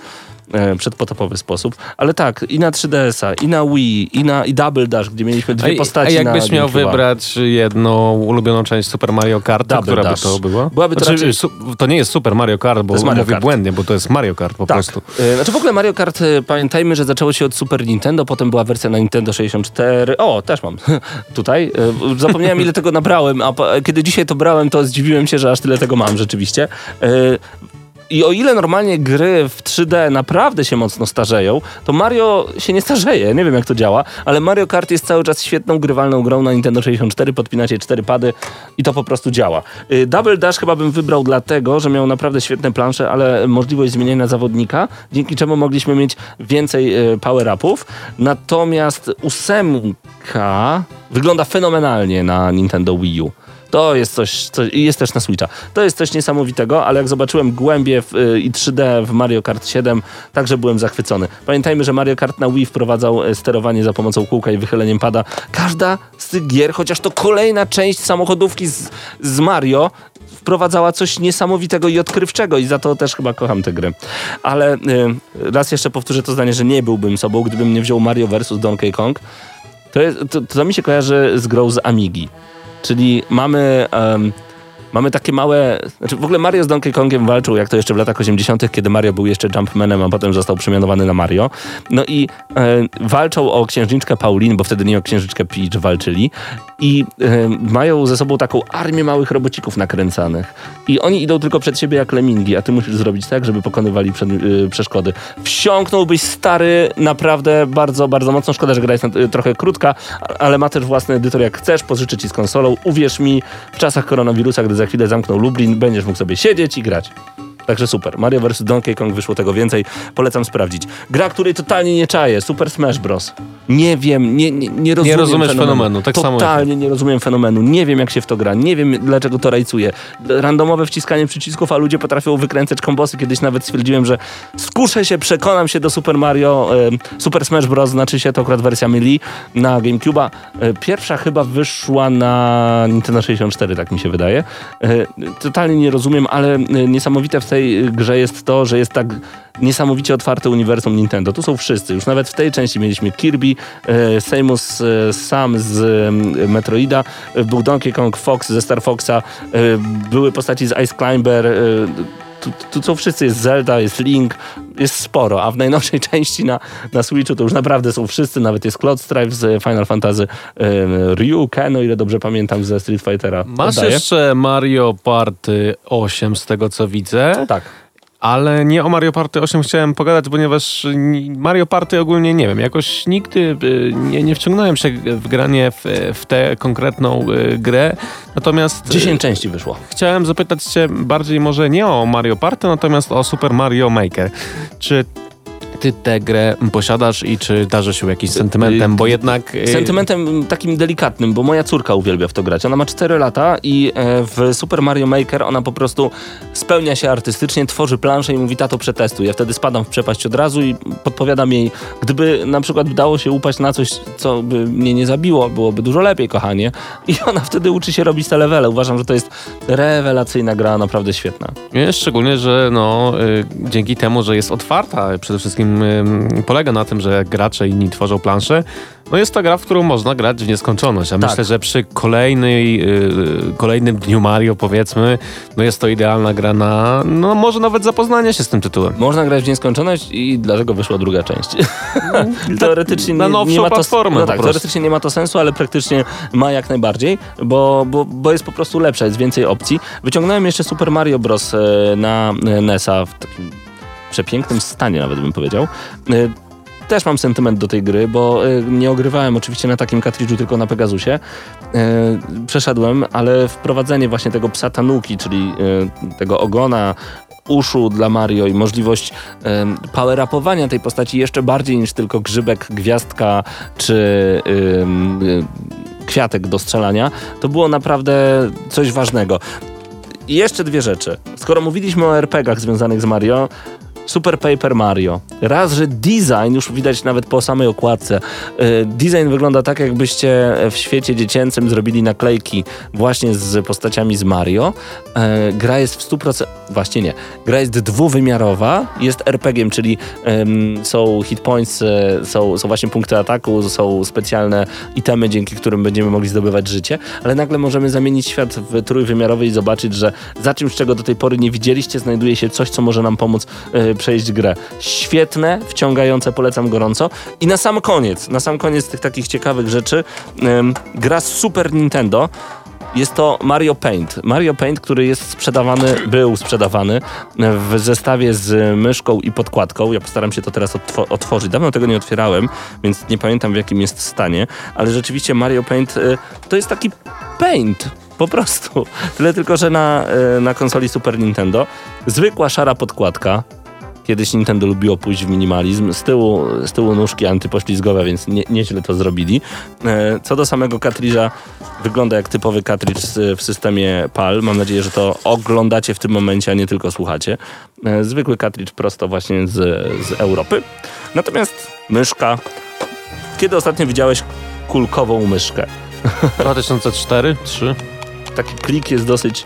e, przedpotopowy sposób. Ale tak, i na 3DS-a, i na Wii, i na i Double Dash, gdzie mieliśmy dwie
a,
postaci
a jakbyś miał wybrać jedną ulubioną część Super Mario Kart,
Double
która
Dash.
by to była?
Byłaby to
znaczy,
raczej-
su- to nie jest Super Mario Kart, bo
Mario
mówię
Kart.
błędnie, bo to jest Mario Kart po
Tak.
prostu.
E, Znaczy w ogóle Mario Kart, e, pamiętajmy, że zaczęło się od Super Nintendo, potem była wersja na Nintendo 64. O, też mam tutaj. E, Zapomniałem ile tego nabrałem, a kiedy dzisiaj to brałem, to zdziwiłem się, że aż tyle tego mam rzeczywiście. I o ile normalnie gry w 3D naprawdę się mocno starzeją, to Mario się nie starzeje. Nie wiem jak to działa, ale Mario Kart jest cały czas świetną grywalną grą na Nintendo 64. Podpinacie cztery pady i to po prostu działa. Y, Double Dash chyba bym wybrał dlatego, że miał naprawdę świetne plansze, ale możliwość zmieniania zawodnika, dzięki czemu mogliśmy mieć więcej y, power-upów. Natomiast ósemka wygląda fenomenalnie na Nintendo Wii U. To jest coś, co, jest też na Switcha. To jest coś niesamowitego, ale jak zobaczyłem głębie w, y, i 3D w Mario Kart 7, także byłem zachwycony. Pamiętajmy, że Mario Kart na Wii wprowadzał e, sterowanie za pomocą kółka i wychyleniem pada. Każda z tych gier, chociaż to kolejna część samochodówki z, z Mario, wprowadzała coś niesamowitego i odkrywczego i za to też chyba kocham te gry. Ale y, raz jeszcze powtórzę to zdanie, że nie byłbym sobą, gdybym nie wziął Mario vs Donkey Kong. To, jest, to, to mi się kojarzy z grą z Amigi. Czyli mamy, em, mamy takie małe... Znaczy w ogóle Mario z Donkey Kongiem walczył, jak to jeszcze w latach 80., kiedy Mario był jeszcze Jumpmanem, a potem został przemianowany na Mario. No i e, walczą o księżniczkę Paulin, bo wtedy nie o księżniczkę Peach walczyli. I e, mają ze sobą taką armię małych robocików nakręcanych. I oni idą tylko przed siebie jak lemingi, a ty musisz zrobić tak, żeby pokonywali przed, y, przeszkody. Wsiąknąłbyś stary naprawdę bardzo, bardzo mocno. Szkoda, że gra jest y, trochę krótka, ale ma też własny edytor jak chcesz, pożyczy ci z konsolą. Uwierz mi, w czasach koronawirusa, gdy za chwilę zamknął Lublin, będziesz mógł sobie siedzieć i grać. Także super. Mario vs. Donkey Kong wyszło tego więcej. Polecam sprawdzić. Gra, której totalnie nie czaję. Super Smash Bros. Nie wiem, nie, nie, nie rozumiem
rozumiesz fenomenu, tak samo jak
Totalnie nie rozumiem fenomenu. Nie wiem, jak się w to gra. Nie wiem, dlaczego to rajcuje. Randomowe wciskanie przycisków, a ludzie potrafią wykręcać kombosy. Kiedyś nawet stwierdziłem, że skuszę się, przekonam się do Super Mario. Super Smash Bros. znaczy się to akurat wersja Melee na GameCube'a. E, Pierwsza chyba wyszła na Nintendo 64, tak mi się wydaje. E, Totalnie nie rozumiem, ale e, niesamowite w tej grze jest to, że jest tak niesamowicie otwarte uniwersum Nintendo. Tu są wszyscy. Już nawet w tej części mieliśmy Kirby, e, Samus e, Sam z e, Metroida, był Donkey Kong Fox ze Star Foxa, e, były postaci z Ice Climber, e, tu, tu są wszyscy, jest Zelda, jest Link, jest sporo, a w najnowszej części na, na Switchu to już naprawdę są wszyscy, nawet jest Cloud Strife z Final Fantasy, e, Ryu, Ken, o ile dobrze pamiętam, ze Street Fightera.
Masz
Oddaję.
jeszcze Mario Party 8 z tego co widzę,
Tak.
Ale nie o Mario Party 8 chciałem pogadać, ponieważ ni- Mario Party ogólnie nie wiem, jakoś nigdy y, nie, nie wciągnąłem się w granie w, w tę konkretną y, grę. Natomiast y,
10 części wyszło.
chciałem zapytać Cię bardziej może nie o Mario Party, natomiast o Super Mario Maker. Czy ty tę grę posiadasz i czy darzy się jakimś sentymentem, bo jednak... y,
Sentymentem takim delikatnym, bo moja córka uwielbia w to grać. Ona ma 4 lata i e, w Super Mario Maker ona po prostu spełnia się artystycznie, tworzy planszę i mówi, tato przetestuj. Ja wtedy spadam w przepaść od razu i podpowiadam jej, gdyby na przykład udało się upaść na coś, co by mnie nie zabiło, byłoby dużo lepiej, kochanie. I ona wtedy uczy się robić te levele. Uważam, że to jest rewelacyjna gra, naprawdę świetna.
Nie, Szczególnie, że no, y, dzięki temu, że jest otwarta, przede wszystkim y, polega na tym, że gracze inni tworzą plansze, no jest to gra, w którą można grać w nieskończoność. A
Tak.
myślę, że przy kolejnej, y, kolejnym dniu Mario, powiedzmy, no jest to idealna gra na, no może nawet zapoznanie się z tym tytułem.
Można grać w nieskończoność i dlaczego wyszła druga część? teoretycznie
na
nie,
nowszą
nie ma to,
platformę
no tak, teoretycznie nie ma to sensu, ale praktycznie ma jak najbardziej, bo, bo, bo jest po prostu lepsza, jest więcej opcji. Wyciągnąłem jeszcze Super Mario Bros. e, na e, NES-a w takim przepięknym stanie nawet bym powiedział. E, Też mam sentyment do tej gry, bo e, nie ogrywałem oczywiście na takim kartridżu, tylko na Pegasusie. E, Przeszedłem, ale wprowadzenie właśnie tego psa Tanuki, czyli tego ogona, uszu dla Mario i możliwość power-upowania tej postaci jeszcze bardziej niż tylko grzybek, gwiazdka czy y, kwiatek do strzelania, to było naprawdę coś ważnego. I jeszcze dwie rzeczy. Skoro mówiliśmy o RPG-ach związanych z Mario, Super Paper Mario. Raz, że design, już widać nawet po samej okładce, y, design wygląda tak, jakbyście w świecie dziecięcym zrobili naklejki właśnie z postaciami z Mario. E, Gra jest w 100%, właśnie nie, gra jest dwuwymiarowa, jest RPG-iem, czyli są hit points, e, są, są właśnie punkty ataku, są specjalne itemy, dzięki którym będziemy mogli zdobywać życie, ale nagle możemy zamienić świat w trójwymiarowy i zobaczyć, że za czymś, czego do tej pory nie widzieliście, znajduje się coś, co może nam pomóc e, przejść grę. Świetne, wciągające, polecam gorąco. I na sam koniec, na sam koniec tych takich ciekawych rzeczy, em, gra z Super Nintendo. Jest to Mario Paint. Mario Paint, który jest sprzedawany, był sprzedawany w zestawie z myszką i podkładką. Ja postaram się to teraz otwo- otworzyć. Dawno tego nie otwierałem, więc nie pamiętam w jakim jest stanie, ale rzeczywiście Mario Paint y, to jest taki paint. Po prostu. Tyle tylko, że na, y, na konsoli Super Nintendo zwykła szara podkładka, Kiedyś Nintendo lubiło pójść w minimalizm. Z tyłu, z tyłu nóżki antypoślizgowe, więc nie, nieźle to zrobili. E, Co do samego kartridża, wygląda jak typowy kartridż z- w systemie PAL. Mam nadzieję, że to oglądacie w tym momencie, a nie tylko słuchacie. E, Zwykły kartridż prosto właśnie z, z Europy. Natomiast myszka. Kiedy ostatnio widziałeś kulkową myszkę?
2004, 3.
Taki klik jest dosyć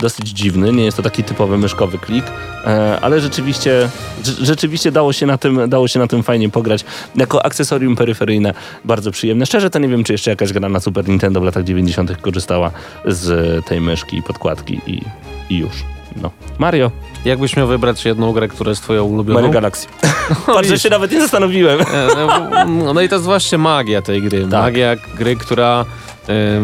dosyć dziwny, nie jest to taki typowy myszkowy klik, e, ale rzeczywiście, rze- rzeczywiście dało się, na tym, dało się na tym fajnie pograć. Jako akcesorium peryferyjne bardzo przyjemne. Szczerze to nie wiem, czy jeszcze jakaś gra na Super Nintendo w latach 90. korzystała z tej myszki i podkładki i, i już. No. Mario,
Jakbyś miał wybrać jedną grę, która jest twoją ulubioną?
Mario Galaxy. Patrz, że się nawet nie zastanowiłem.
E, No, no i to jest właśnie magia tej gry.
Tak.
Magia gry, która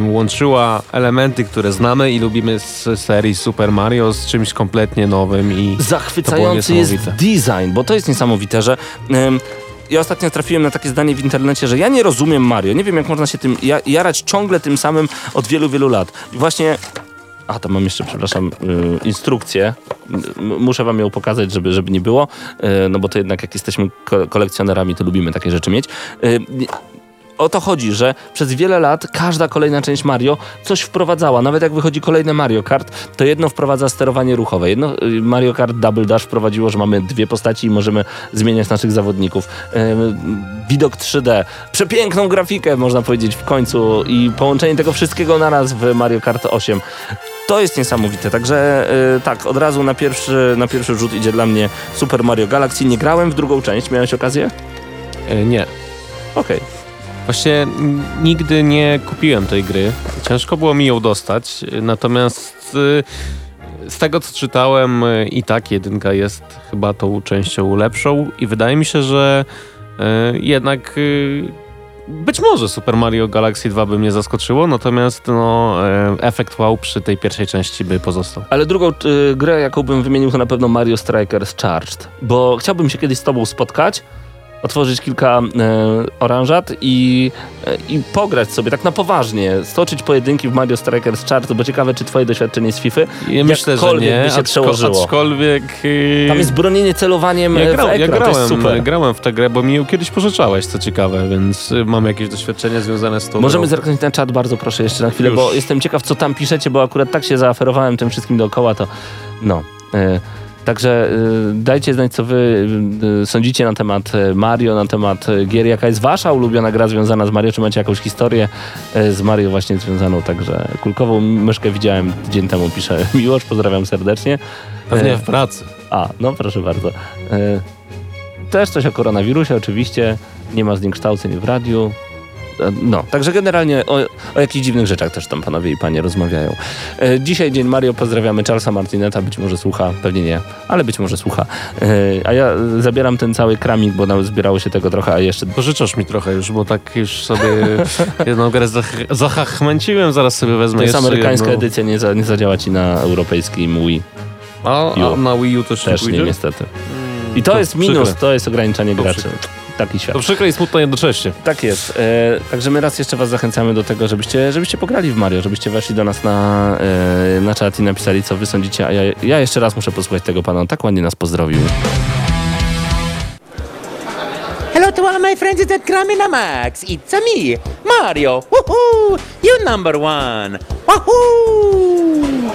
łączyła elementy, które znamy i lubimy z serii Super Mario z czymś kompletnie nowym i
Zachwycający jest design, bo to jest niesamowite, że em, ja ostatnio trafiłem na takie zdanie w internecie, że ja nie rozumiem Mario. Nie wiem, jak można się tym ja, jarać ciągle tym samym od wielu, wielu lat. I właśnie. A, to mam jeszcze, przepraszam, y, instrukcję. Muszę wam ją pokazać, żeby, żeby nie było, y, no bo to jednak jak jesteśmy ko- kolekcjonerami, to lubimy takie rzeczy mieć. Y, o to chodzi, że przez wiele lat każda kolejna część Mario coś wprowadzała. Nawet jak wychodzi kolejne Mario Kart, to jedno wprowadza sterowanie ruchowe. Jedno y, Mario Kart Double Dash wprowadziło, że mamy dwie postaci i możemy zmieniać naszych zawodników. Widok 3D, przepiękną grafikę można powiedzieć w końcu i połączenie tego wszystkiego naraz w Mario Kart 8. To jest niesamowite, także y, tak, od razu na pierwszy, na pierwszy rzut idzie dla mnie Super Mario Galaxy. Nie grałem w drugą część, miałeś okazję?
e, nie.
Okej.
Właśnie nigdy nie kupiłem tej gry. Ciężko było mi ją dostać, natomiast e, z tego co czytałem e, i tak jedynka jest chyba tą częścią lepszą i wydaje mi się, że e, jednak być może Super Mario Galaxy 2 by mnie zaskoczyło, natomiast no, efekt wow przy tej pierwszej części by pozostał.
Ale drugą y, grę, jaką bym wymienił, to na pewno Mario Strikers Charged, bo chciałbym się kiedyś z tobą spotkać, otworzyć kilka e, oranżat i, e, i pograć sobie tak na poważnie, stoczyć pojedynki w Mario Strikers Charged, bo ciekawe, czy twoje doświadczenie z FIFA
Ja myślę, że nie,
by się przełożyło.
aczkolwiek... e,
Tam jest bronienie celowaniem
ja, grał,
w
ja, grałem, grałem w tę grę, bo mi ją kiedyś pożyczałeś, co ciekawe, więc y, mam jakieś doświadczenie związane z tą
Możemy
grą.
zerknąć na czat bardzo proszę jeszcze na chwilę,
Już.
bo jestem ciekaw, co tam piszecie, bo akurat tak się zaaferowałem tym wszystkim dookoła, to no. E, Także e, dajcie znać, co wy e, sądzicie na temat Mario, na temat gier. Jaka jest wasza ulubiona gra związana z Mario? Czy macie jakąś historię z Mario właśnie związaną? Także kulkową myszkę widziałem tydzień temu, pisze Miłosz, pozdrawiam serdecznie.
Pewnie w pracy.
A, no proszę bardzo. Też coś o koronawirusie oczywiście. Nie ma zniekształceń w radiu. E, No, także generalnie o, o jakichś dziwnych rzeczach też tam panowie i panie rozmawiają. E, Dzisiaj dzień Mario, pozdrawiamy Charlesa Martineta, być może słucha, pewnie nie, ale być może słucha. E, A ja zabieram ten cały kramik, bo nawet zbierało się tego trochę, a jeszcze
Pożyczasz mi trochę już, bo tak już sobie jedną grę zach- zachachmęciłem, zaraz sobie wezmę
to jest amerykańska
jedną.
edycja, nie, za, nie zadziała ci na europejskim Wii.
A, a na Wii U też,
Też
nie
nie,
pójdzie?
niestety. I to,
to
jest minus,
przykre.
to jest ograniczanie
To
graczy.
przykre.
Taki świat.
To przykre i smutno jednocześnie.
Tak jest. E, także my raz jeszcze was zachęcamy do tego, żebyście, żebyście pograli w Mario, żebyście weszli do nas na, e, na czat i napisali, co wy sądzicie. A ja, ja jeszcze raz muszę posłuchać tego pana. On tak ładnie nas pozdrowił.
Hello to all my friends at Gramina Max. It's a me, Mario. Woohoo! You number one. Woohoo!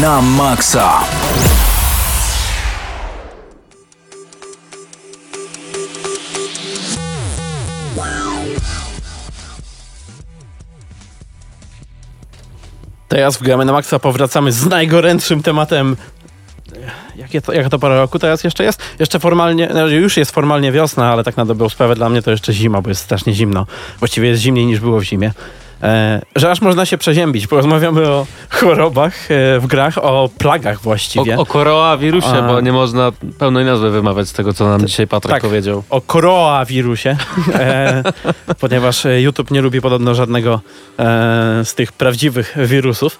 Na maksa!
Teraz w Gramy na Maxa powracamy z najgorętszym tematem. Jakie to, jaka to pora roku teraz jeszcze jest? Jeszcze formalnie, no, już jest formalnie wiosna, ale tak na dobrą sprawę dla mnie to jeszcze zima, bo jest strasznie zimno. Właściwie jest zimniej niż było w zimie. E, że aż można się przeziębić. Porozmawiamy o chorobach e, w grach, o plagach właściwie.
O, o koronawirusie,
A.
bo nie można pełnej nazwy wymawiać z tego, co nam dzisiaj Patryk
tak.
powiedział.
o koronawirusie, e, ponieważ YouTube nie lubi podobno żadnego e, z tych prawdziwych wirusów.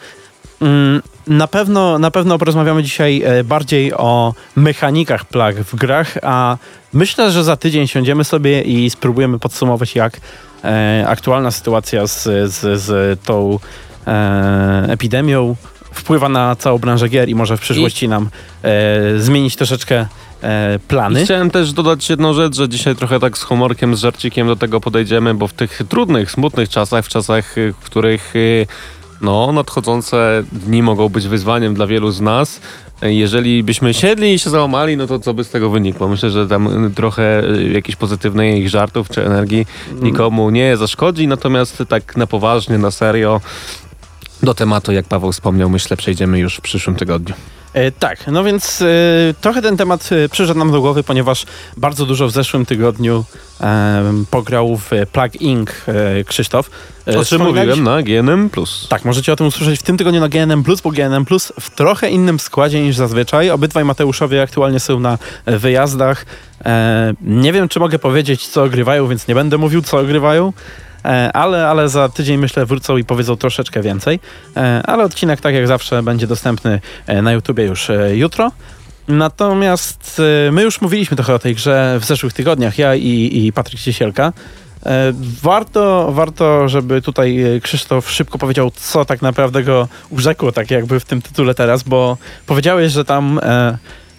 Mm, Na pewno, na pewno porozmawiamy dzisiaj e, bardziej o mechanikach plag w grach, a myślę, że za tydzień siądziemy sobie i spróbujemy podsumować, jak e, aktualna sytuacja z, z, z tą e, epidemią wpływa na całą branżę gier i może w przyszłości nam e, zmienić troszeczkę plany.
I chciałem też dodać jedną rzecz, że dzisiaj trochę tak z humorkiem, z żarcikiem do tego podejdziemy, bo w tych trudnych, smutnych czasach, w czasach, w których y, no, nadchodzące dni mogą być wyzwaniem dla wielu z nas, jeżeli byśmy siedli i się załamali, no to co by z tego wynikło? Myślę, że tam y, trochę y, jakichś pozytywnych żartów czy energii nikomu nie zaszkodzi, natomiast tak na poważnie, na serio do tematu, jak Paweł wspomniał, myślę, przejdziemy już w przyszłym tygodniu.
E, tak, no więc e, trochę ten temat e, przyszedł nam do głowy, ponieważ bardzo dużo w zeszłym tygodniu e, pograł w Plug Inc. E, Krzysztof.
O czym mówiłem na GNM+.
Tak, możecie o tym usłyszeć w tym tygodniu na GNM+, bo GNM+, w trochę innym składzie niż zazwyczaj. Obydwaj Mateuszowie aktualnie są na wyjazdach. Nie wiem, czy mogę powiedzieć, co ogrywają, więc nie będę mówił, co ogrywają. E, ale, ale za tydzień myślę wrócą i powiedzą troszeczkę więcej. E, ale odcinek, tak jak zawsze, będzie dostępny e, na YouTubie już jutro. Natomiast my już mówiliśmy trochę o tej grze w zeszłych tygodniach, ja i, i Patryk Ciesielka. Warto, warto, żeby tutaj Krzysztof szybko powiedział, co tak naprawdę go urzekło, tak jakby w tym tytule teraz, bo powiedziałeś, że tam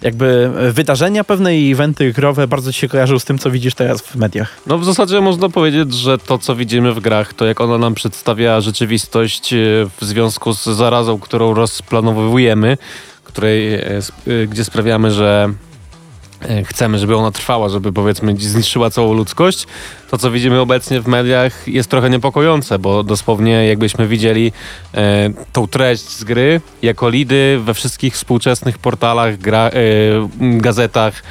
jakby wydarzenia pewne i eventy growe bardzo ci się kojarzą z tym, co widzisz teraz w mediach.
No w zasadzie można powiedzieć, że to co widzimy w grach, to jak ona nam przedstawia rzeczywistość e, w związku z zarazą, którą rozplanowujemy, której, e, e, gdzie sprawiamy, że e, chcemy, żeby ona trwała, żeby powiedzmy zniszczyła całą ludzkość. To co widzimy obecnie w mediach jest trochę niepokojące, bo dosłownie jakbyśmy widzieli e, tą treść z gry jako lidy we wszystkich współczesnych portalach, gra, e, gazetach,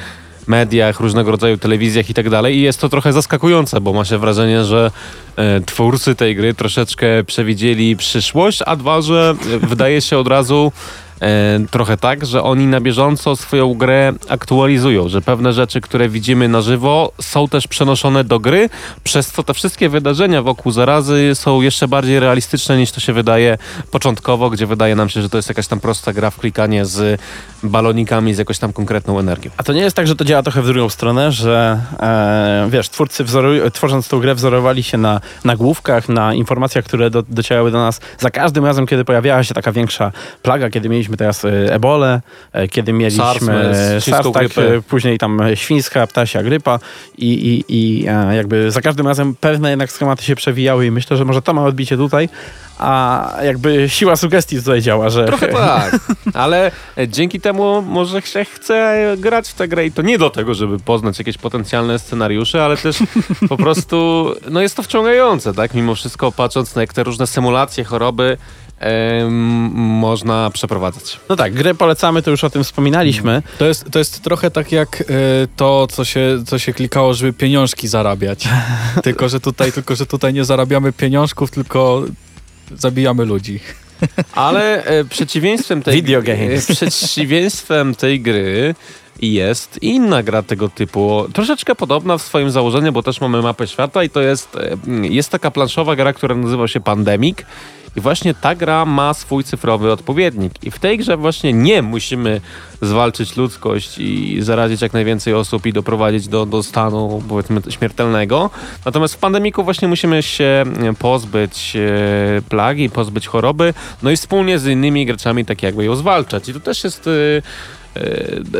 mediach, różnego rodzaju telewizjach i tak dalej. I jest to trochę zaskakujące, bo ma się wrażenie, że e, twórcy tej gry troszeczkę przewidzieli przyszłość, a dwa, że e, wydaje się od razu e, trochę tak, że oni na bieżąco swoją grę aktualizują, że pewne rzeczy, które widzimy na żywo są też przenoszone do gry, przez co te wszystkie wydarzenia wokół zarazy są jeszcze bardziej realistyczne niż to się wydaje początkowo, gdzie wydaje nam się, że to jest jakaś tam prosta gra w klikanie z balonikami z jakąś tam konkretną energią.
A to nie jest tak, że to działa trochę w drugą stronę, że e, wiesz, twórcy wzoruj, tworząc tą grę wzorowali się na nagłówkach, na informacjach, które do, docierały do nas za każdym razem, kiedy pojawiała się taka większa plaga, kiedy mieliśmy teraz e, ebolę, e, kiedy mieliśmy
SARS, świńską
SARS, tak, e, później tam e, świńska, ptasia grypa i, i, i e, jakby za każdym razem pewne jednak schematy się przewijały i myślę, że może to ma odbicie tutaj, a jakby siła sugestii tutaj działa, że
Trochę tak, ale e, dzięki temu może się chce grać w tę grę i to nie do tego, żeby poznać jakieś potencjalne scenariusze, ale też po prostu, no jest to wciągające, tak? Mimo wszystko patrząc na jak te różne symulacje, choroby można przeprowadzać.
No tak, grę polecamy, to już o tym wspominaliśmy.
To jest, to jest trochę tak jak y, to, co się, co się klikało, żeby pieniążki zarabiać. tylko, że tutaj, tylko, że tutaj nie zarabiamy pieniążków, tylko zabijamy ludzi.
Ale e, przeciwieństwem tej
Video games.
e, przeciwieństwem tej gry jest inna gra tego typu, troszeczkę podobna w swoim założeniu, bo też mamy mapę świata i to jest, jest taka planszowa gra, która nazywa się Pandemic i właśnie ta gra ma swój cyfrowy odpowiednik i w tej grze właśnie nie musimy zwalczyć ludzkość i zarazić jak najwięcej osób i doprowadzić do, do stanu powiedzmy śmiertelnego. Natomiast w pandemiku właśnie musimy się pozbyć e, plagi, pozbyć choroby, no i wspólnie z innymi graczami tak jakby ją zwalczać. I to też jest e,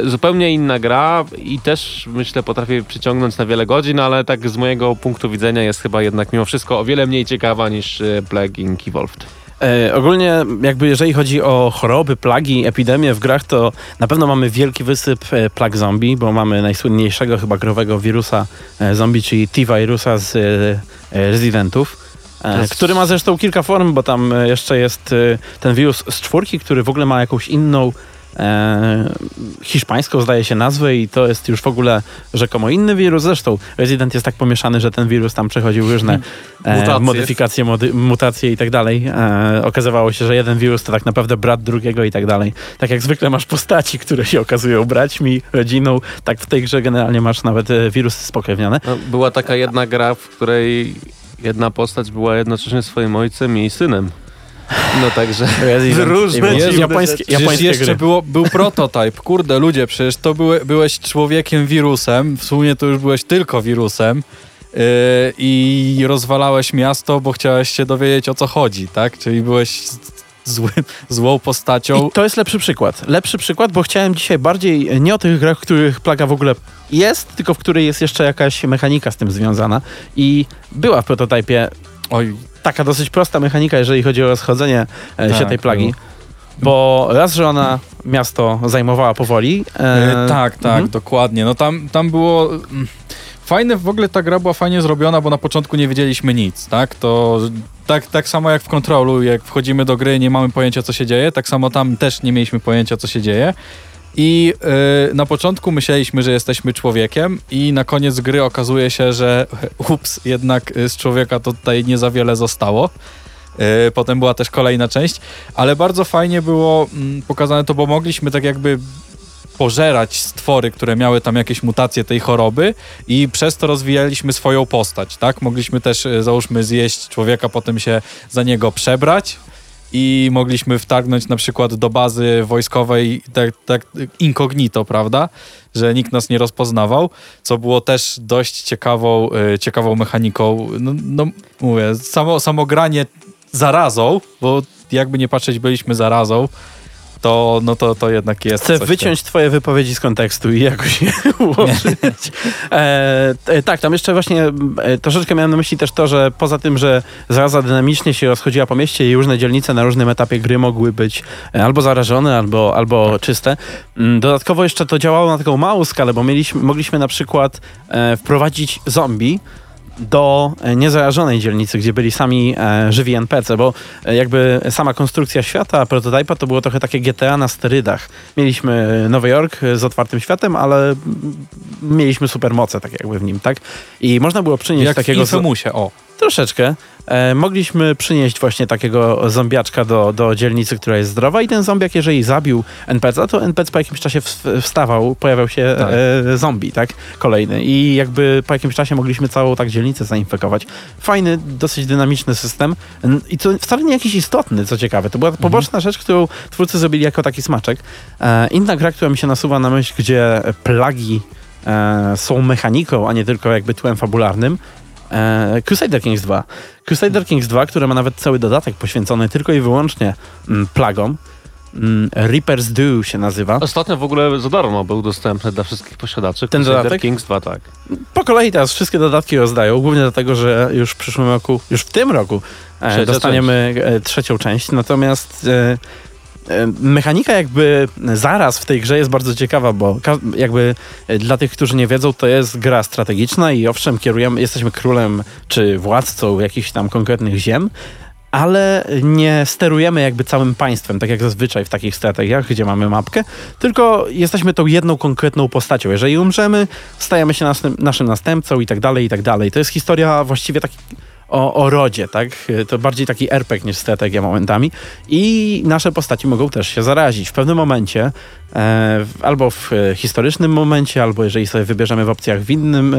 zupełnie inna gra i też myślę potrafi przyciągnąć na wiele godzin, ale tak z mojego punktu widzenia jest chyba jednak mimo wszystko o wiele mniej ciekawa niż e, Plague Inc. Evolved.
E, ogólnie jakby jeżeli chodzi o choroby, plagi, epidemie w grach, to na pewno mamy wielki wysyp e, plag zombie, bo mamy najsłynniejszego chyba growego wirusa e, zombie, czyli T-virusa z e, e, Residentów. e,
jest-
Który ma zresztą kilka form, bo tam e, jeszcze jest e, ten wirus z czwórki, który w ogóle ma jakąś inną e, hiszpańską zdaje się nazwę i to jest już w ogóle rzekomo inny wirus. Zresztą Resident jest tak pomieszany, że ten wirus tam przechodził różne e,
Mutacje.
modyfikacje, mody, mutacje i tak dalej. E, okazywało się, że jeden wirus to tak naprawdę brat drugiego i tak dalej. Tak jak zwykle masz postaci, które się okazują braćmi, rodziną, tak w tej grze generalnie masz nawet e, wirusy spokrewnione.
No, była taka jedna gra, w której jedna postać była jednocześnie swoim ojcem i synem. No także
Resident
różne
Evil.
dziwne
japońskie, japońskie
jeszcze
gry.
było, był prototyp. Kurde, ludzie, przecież to były, byłeś człowiekiem wirusem. W sumie to już byłeś tylko wirusem. Yy, I rozwalałeś miasto, bo chciałeś się dowiedzieć o co chodzi, tak? Czyli byłeś zły, złą postacią.
I to jest lepszy przykład. Lepszy przykład, bo chciałem dzisiaj bardziej nie o tych grach, w których plaga w ogóle jest, tylko w której jest jeszcze jakaś mechanika z tym związana. I była w prototypie
Oj,
taka dosyć prosta mechanika, jeżeli chodzi o rozchodzenie e, się
Tak,
tej plagi.
było.
Bo raz, że ona miasto zajmowała powoli. e,
Yy, tak, tak,
mhm.
dokładnie. No tam, tam było... mm, Fajne, w ogóle ta gra była fajnie zrobiona, bo na początku nie wiedzieliśmy nic, tak? To tak, tak samo jak w kontrolu, jak wchodzimy do gry nie mamy pojęcia co się dzieje, tak samo tam też nie mieliśmy pojęcia co się dzieje. I yy, na początku myśleliśmy, że jesteśmy człowiekiem i na koniec gry okazuje się, że ups, jednak y, z człowieka to tutaj nie za wiele zostało. Yy, Potem była też kolejna część, ale bardzo fajnie było mm, pokazane to, bo mogliśmy tak jakby pożerać stwory, które miały tam jakieś mutacje tej choroby i przez to rozwijaliśmy swoją postać, tak? Mogliśmy też, e, załóżmy, zjeść człowieka, potem się za niego przebrać i mogliśmy wtargnąć na przykład do bazy wojskowej tak, tak incognito, prawda? Że nikt nas nie rozpoznawał, co było też dość ciekawą, e, ciekawą mechaniką. No, no mówię, samo, samo granie zarazą, bo jakby nie patrzeć, byliśmy zarazą, to, no to, to jednak jest
Chcę wyciąć twoje wypowiedzi z kontekstu i jakoś je ułożyć. E, e, tak, tam jeszcze właśnie e, troszeczkę miałem na myśli też to, że poza tym, że zaraza dynamicznie się rozchodziła po mieście i różne dzielnice na różnym etapie gry mogły być e, albo zarażone, albo, albo czyste. Mm, Dodatkowo jeszcze to działało na taką małą skalę, bo mieliśmy, mogliśmy na przykład e, wprowadzić zombie do e, niezarażonej dzielnicy, gdzie byli sami e, żywi NPC, bo e, jakby sama konstrukcja świata, prototypa to było trochę takie GTA na sterydach. Mieliśmy Nowy Jork e, z otwartym światem, ale mm, mieliśmy supermoce tak jakby w nim, tak? I można było przynieść
Jak
takiego...
w Infamousie, o.
Troszeczkę. E, mogliśmy przynieść właśnie takiego zombiaczka do, do dzielnicy, która jest zdrowa i ten zombiak, jeżeli zabił NPC, to NPC po jakimś czasie wstawał, pojawiał się
Tak.
e, zombie, tak? Kolejny. I jakby po jakimś czasie mogliśmy całą tak dzielnicę zainfekować. Fajny, dosyć dynamiczny system i to wcale nie jakiś istotny, co ciekawe. To była poboczna rzecz, którą twórcy zrobili jako taki smaczek. E, inna gra, która mi się nasuwa na myśl, gdzie plagi e, są mechaniką, a nie tylko jakby tłem fabularnym, E, Crusader Kings 2. Crusader Kings 2, które ma nawet cały dodatek poświęcony tylko i wyłącznie mm, plagom. Mm, Reaper's Due się nazywa.
ostatnio w ogóle za darmo był dostępny dla wszystkich posiadaczy.
Ten
Crusader
dodatek?
Kings 2, tak.
Po kolei teraz wszystkie dodatki rozdają, głównie dlatego, że już w przyszłym roku, już w tym roku e, dostaniemy e, trzecią część. Natomiast e, mechanika jakby zaraz w tej grze jest bardzo ciekawa, bo jakby e, dla tych, którzy nie wiedzą, to jest gra strategiczna i owszem, kierujemy, jesteśmy królem czy władcą jakichś tam konkretnych ziem, ale nie sterujemy jakby całym państwem, tak jak zazwyczaj w takich strategiach, gdzie mamy mapkę, tylko jesteśmy tą jedną konkretną postacią. Jeżeli umrzemy, stajemy się następ, naszym następcą i tak dalej, i tak dalej. To jest historia właściwie taki o, o rodzie, tak? To bardziej taki RPG niż strategia momentami. I nasze postaci mogą też się zarazić. W pewnym momencie, e, albo w historycznym momencie, albo jeżeli sobie wybierzemy w opcjach w, innym, e,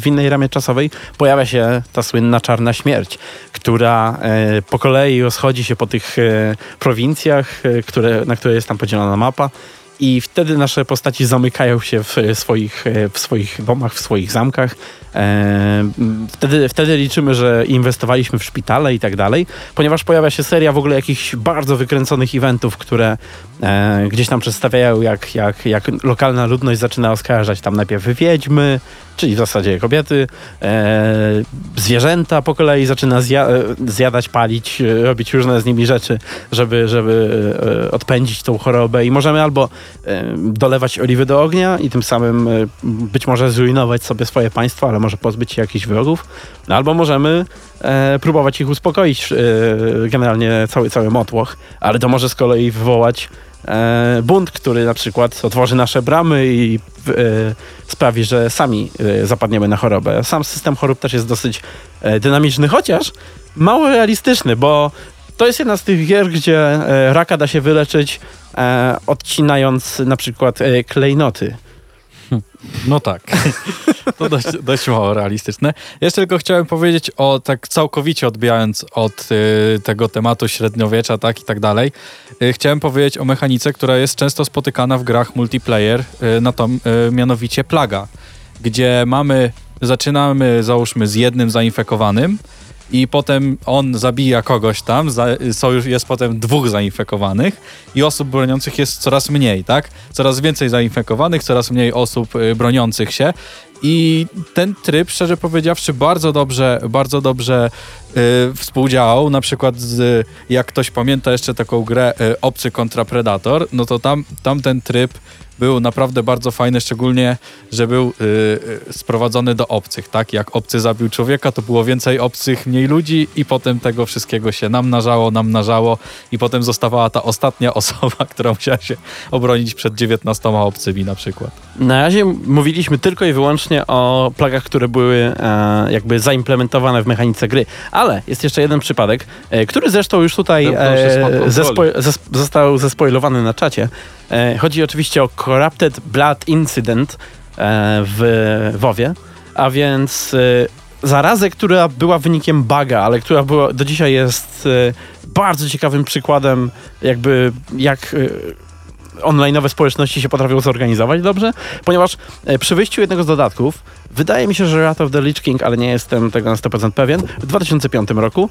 w innej ramie czasowej, pojawia się ta słynna czarna śmierć, która e, po kolei rozchodzi się po tych e, prowincjach, e, które, na które jest tam podzielona mapa. I wtedy nasze postaci zamykają się w swoich, e, w swoich domach, w swoich zamkach wtedy, wtedy liczymy, że inwestowaliśmy w szpitale i tak dalej, ponieważ pojawia się seria w ogóle jakichś bardzo wykręconych eventów, które e, gdzieś tam przedstawiają, jak, jak, jak lokalna ludność zaczyna oskarżać tam najpierw wiedźmy, czyli w zasadzie kobiety, e, zwierzęta po kolei zaczyna zja e, zjadać, palić, e, robić różne z nimi rzeczy, żeby, żeby e, odpędzić tą chorobę i możemy albo e, dolewać oliwy do ognia i tym samym e, być może zrujnować sobie swoje państwo, ale może pozbyć się jakichś wrogów, no, albo możemy e, próbować ich uspokoić, e, generalnie cały, cały motłoch, ale to może z kolei wywołać e, bunt, który na przykład otworzy nasze bramy i e, sprawi, że sami e, zapadniemy na chorobę. Sam system chorób też jest dosyć e, dynamiczny, chociaż mało realistyczny, bo to jest jedna z tych gier, gdzie raka da się wyleczyć odcinając na przykład klejnoty.
No tak. To dość, dość mało realistyczne. Jeszcze tylko chciałem powiedzieć o tak całkowicie odbijając od y, tego tematu średniowiecza, tak i tak dalej. Y, chciałem powiedzieć o mechanice, która jest często spotykana w grach multiplayer, y, na to, y, mianowicie plaga, gdzie mamy, zaczynamy załóżmy z jednym zainfekowanym, i potem on zabija kogoś tam, za, są już, jest potem dwóch zainfekowanych i osób broniących jest coraz mniej, tak? Coraz więcej zainfekowanych, coraz mniej osób y, broniących się i ten tryb, szczerze powiedziawszy, bardzo dobrze, bardzo dobrze y, współdziałał. Na przykład, z, jak ktoś pamięta jeszcze taką grę y, Obcy kontra Predator, no to tam, tam ten tryb był naprawdę bardzo fajny, szczególnie, że był y, y, sprowadzony do obcych, tak? Jak obcy zabił człowieka, to było więcej obcych, mniej ludzi i potem tego wszystkiego się namnażało, namnażało i potem zostawała ta ostatnia osoba, która musiała się obronić przed 19 obcymi na przykład.
Na razie mówiliśmy tylko i wyłącznie o plagach, które były e, jakby zaimplementowane w mechanice gry, ale jest jeszcze jeden przypadek, e, który zresztą już tutaj e, zespo- został zespoilowany na czacie. E, chodzi oczywiście o Corrupted Blood Incident e, w WoWie, a więc e, zarazę, która była wynikiem buga, ale która była, do dzisiaj jest bardzo ciekawym przykładem jakby jak online'owe społeczności się potrafią zorganizować dobrze, ponieważ przy wyjściu jednego z dodatków, wydaje mi się, że Wrath of the Lich King, ale nie jestem tego na 100% pewien, w 2005 roku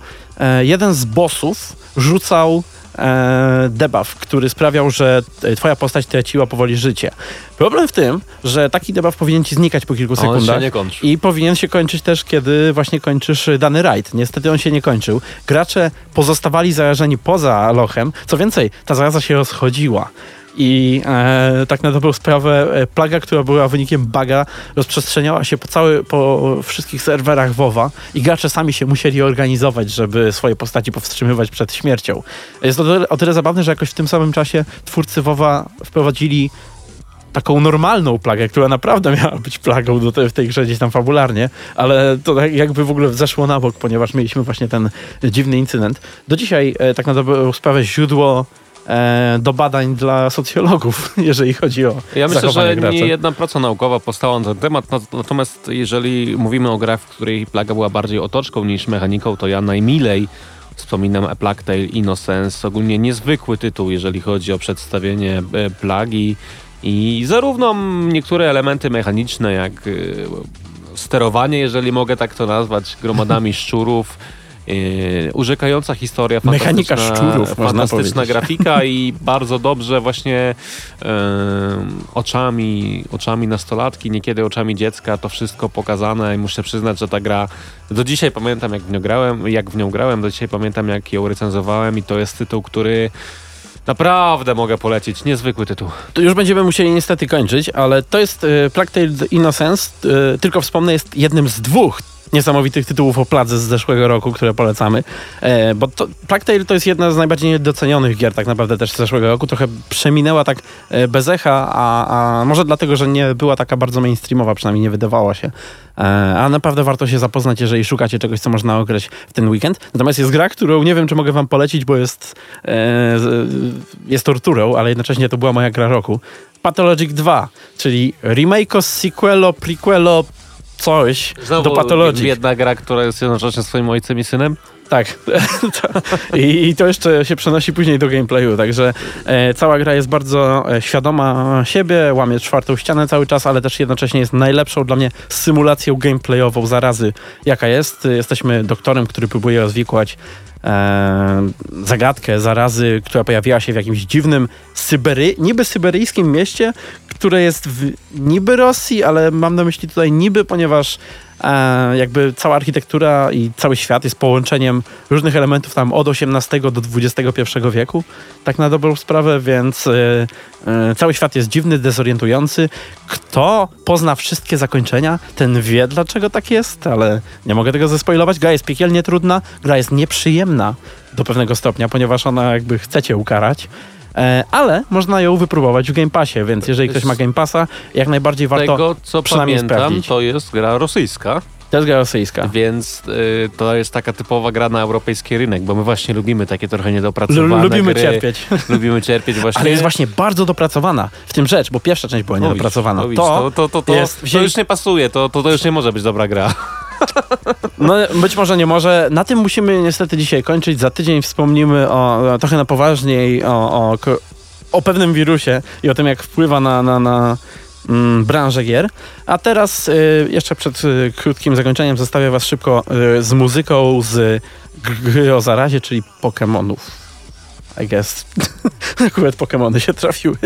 jeden z bossów rzucał e, debuff, który sprawiał, że e, twoja postać traciła powoli życie. Problem w tym, że taki debuff powinien ci znikać po kilku sekundach. I powinien się kończyć też, kiedy właśnie kończysz y, dany rajd. Niestety on się nie kończył. Gracze pozostawali zarażeni poza lochem. Co więcej, ta zaraza się rozchodziła. I e, tak na dobrą sprawę e, plaga, która była wynikiem buga, rozprzestrzeniała się po, cały, po wszystkich serwerach WoWa i gracze sami się musieli organizować, żeby swoje postaci powstrzymywać przed śmiercią. Jest to o tyle, zabawne, że jakoś w tym samym czasie twórcy WoWa wprowadzili taką normalną plagę, która naprawdę miała być plagą do te, w tej grze gdzieś tam fabularnie, ale to tak jakby w ogóle zeszło na bok, ponieważ mieliśmy właśnie ten dziwny incydent. Do dzisiaj e, tak na dobrą sprawę źródło do badań dla socjologów, jeżeli chodzi o
Ja myślę, że
graczy.
nie jedna praca naukowa powstała na ten temat, nat- natomiast jeżeli mówimy o grach, w której plaga była bardziej otoczką niż mechaniką, to ja najmilej wspominam A Plague Tale Innocence, ogólnie niezwykły tytuł, jeżeli chodzi o przedstawienie e, plagi. I zarówno niektóre elementy mechaniczne, jak e, sterowanie, jeżeli mogę tak to nazwać, gromadami szczurów, e, urzekająca historia,
Mechanika
fantastyczna-
szczurów, można
fantastyczna grafika i bardzo dobrze właśnie em, oczami, oczami nastolatki, niekiedy oczami dziecka, to wszystko pokazane i muszę przyznać, że ta gra do dzisiaj pamiętam jak w nią grałem, jak w nią grałem, do dzisiaj pamiętam jak ją recenzowałem i to jest tytuł, który naprawdę mogę polecić. Niezwykły tytuł.
To już będziemy musieli niestety kończyć, ale to jest e, Plague Tale Innocence, e, tylko wspomnę, jest jednym z dwóch niesamowitych tytułów o pladze z zeszłego roku, które polecamy, e, bo to, Plague to jest jedna z najbardziej docenionych gier tak naprawdę też z zeszłego roku, trochę przeminęła tak e, bez echa, a, a może dlatego, że nie była taka bardzo mainstreamowa, przynajmniej nie wydawała się, e, a naprawdę warto się zapoznać, jeżeli szukacie czegoś, co można ograć w ten weekend. Natomiast jest gra, którą nie wiem, czy mogę wam polecić, bo jest, e, jest torturą, ale jednocześnie to była moja gra roku. Pathologic 2, czyli remake'o, sequelo, prequelo, coś do Pathologic.
jedna gra, która jest jednocześnie swoim ojcem i synem.
Tak. I, I to jeszcze się przenosi później do gameplayu, także e, cała gra jest bardzo e, świadoma siebie, łamie czwartą ścianę cały czas, ale też jednocześnie jest najlepszą dla mnie symulacją gameplayową zarazy, jaka jest. Jesteśmy doktorem, który próbuje rozwikłać e, zagadkę zarazy, która pojawiła się w jakimś dziwnym Sybery, niby syberyjskim mieście, które jest w niby Rosji, ale mam na myśli tutaj niby, ponieważ e, jakby cała architektura i cały świat jest połączeniem różnych elementów tam od XVIII do XXI wieku, tak na dobrą sprawę, więc e, e, cały świat jest dziwny, dezorientujący. Kto pozna wszystkie zakończenia, ten wie dlaczego tak jest, ale nie mogę tego zespoilować. Gra jest piekielnie trudna, gra jest nieprzyjemna do pewnego stopnia, ponieważ ona jakby chce cię ukarać. E, ale można ją wypróbować w Game Passie, więc jeżeli ktoś ma Game Passa, jak najbardziej warto
tego, co
przynajmniej
pamiętam,
sprawdzić.
to jest gra rosyjska,
To jest gra rosyjska.
więc y, to jest taka typowa gra na europejski rynek, bo my właśnie lubimy takie trochę niedopracowane
lubimy
gry.
cierpieć.
Lubimy cierpieć właśnie.
Ale jest właśnie bardzo dopracowana. W tym rzecz, bo pierwsza część była
No
niedopracowana.
no widzisz, to, to, to, to,
jest
to już nie pasuje, to, to, to już nie może być dobra gra.
No być może nie może. Na tym musimy niestety dzisiaj kończyć. Za tydzień wspomnimy o, trochę na poważniej o, o, o pewnym wirusie i o tym, jak wpływa na, na, na mm, branżę gier. A teraz y, jeszcze przed y, krótkim zakończeniem zostawię was szybko y, z muzyką z gry o zarazie, czyli Pokémonów. I guess. Akurat Pokémony się trafiły.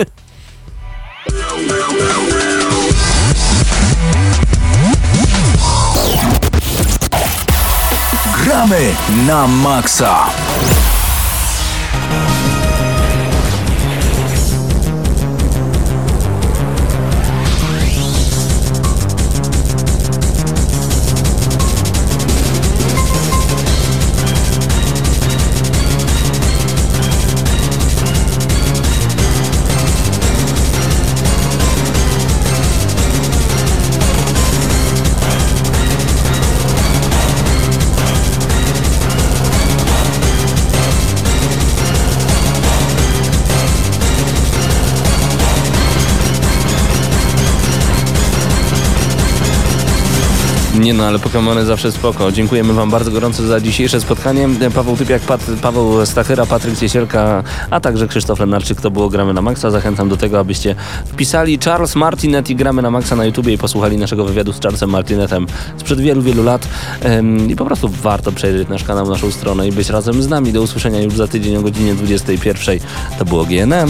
Gramy na maksa.
Nie no, ale Pokémony zawsze spoko. Dziękujemy wam bardzo gorąco za dzisiejsze spotkanie. Paweł Typiak, Pat, Paweł Stachyra, Patryk Ciesielka, a także Krzysztof Lenarczyk. To było Gramy na Maxa. Zachęcam do tego, abyście wpisali Charles Martinet i Gramy na Maxa na YouTubie i posłuchali naszego wywiadu z Charlesem Martinetem sprzed wielu, wielu lat. I po prostu warto przejrzeć nasz kanał, naszą stronę i być razem z nami. Do usłyszenia już za tydzień o godzinie 21. To było GNM.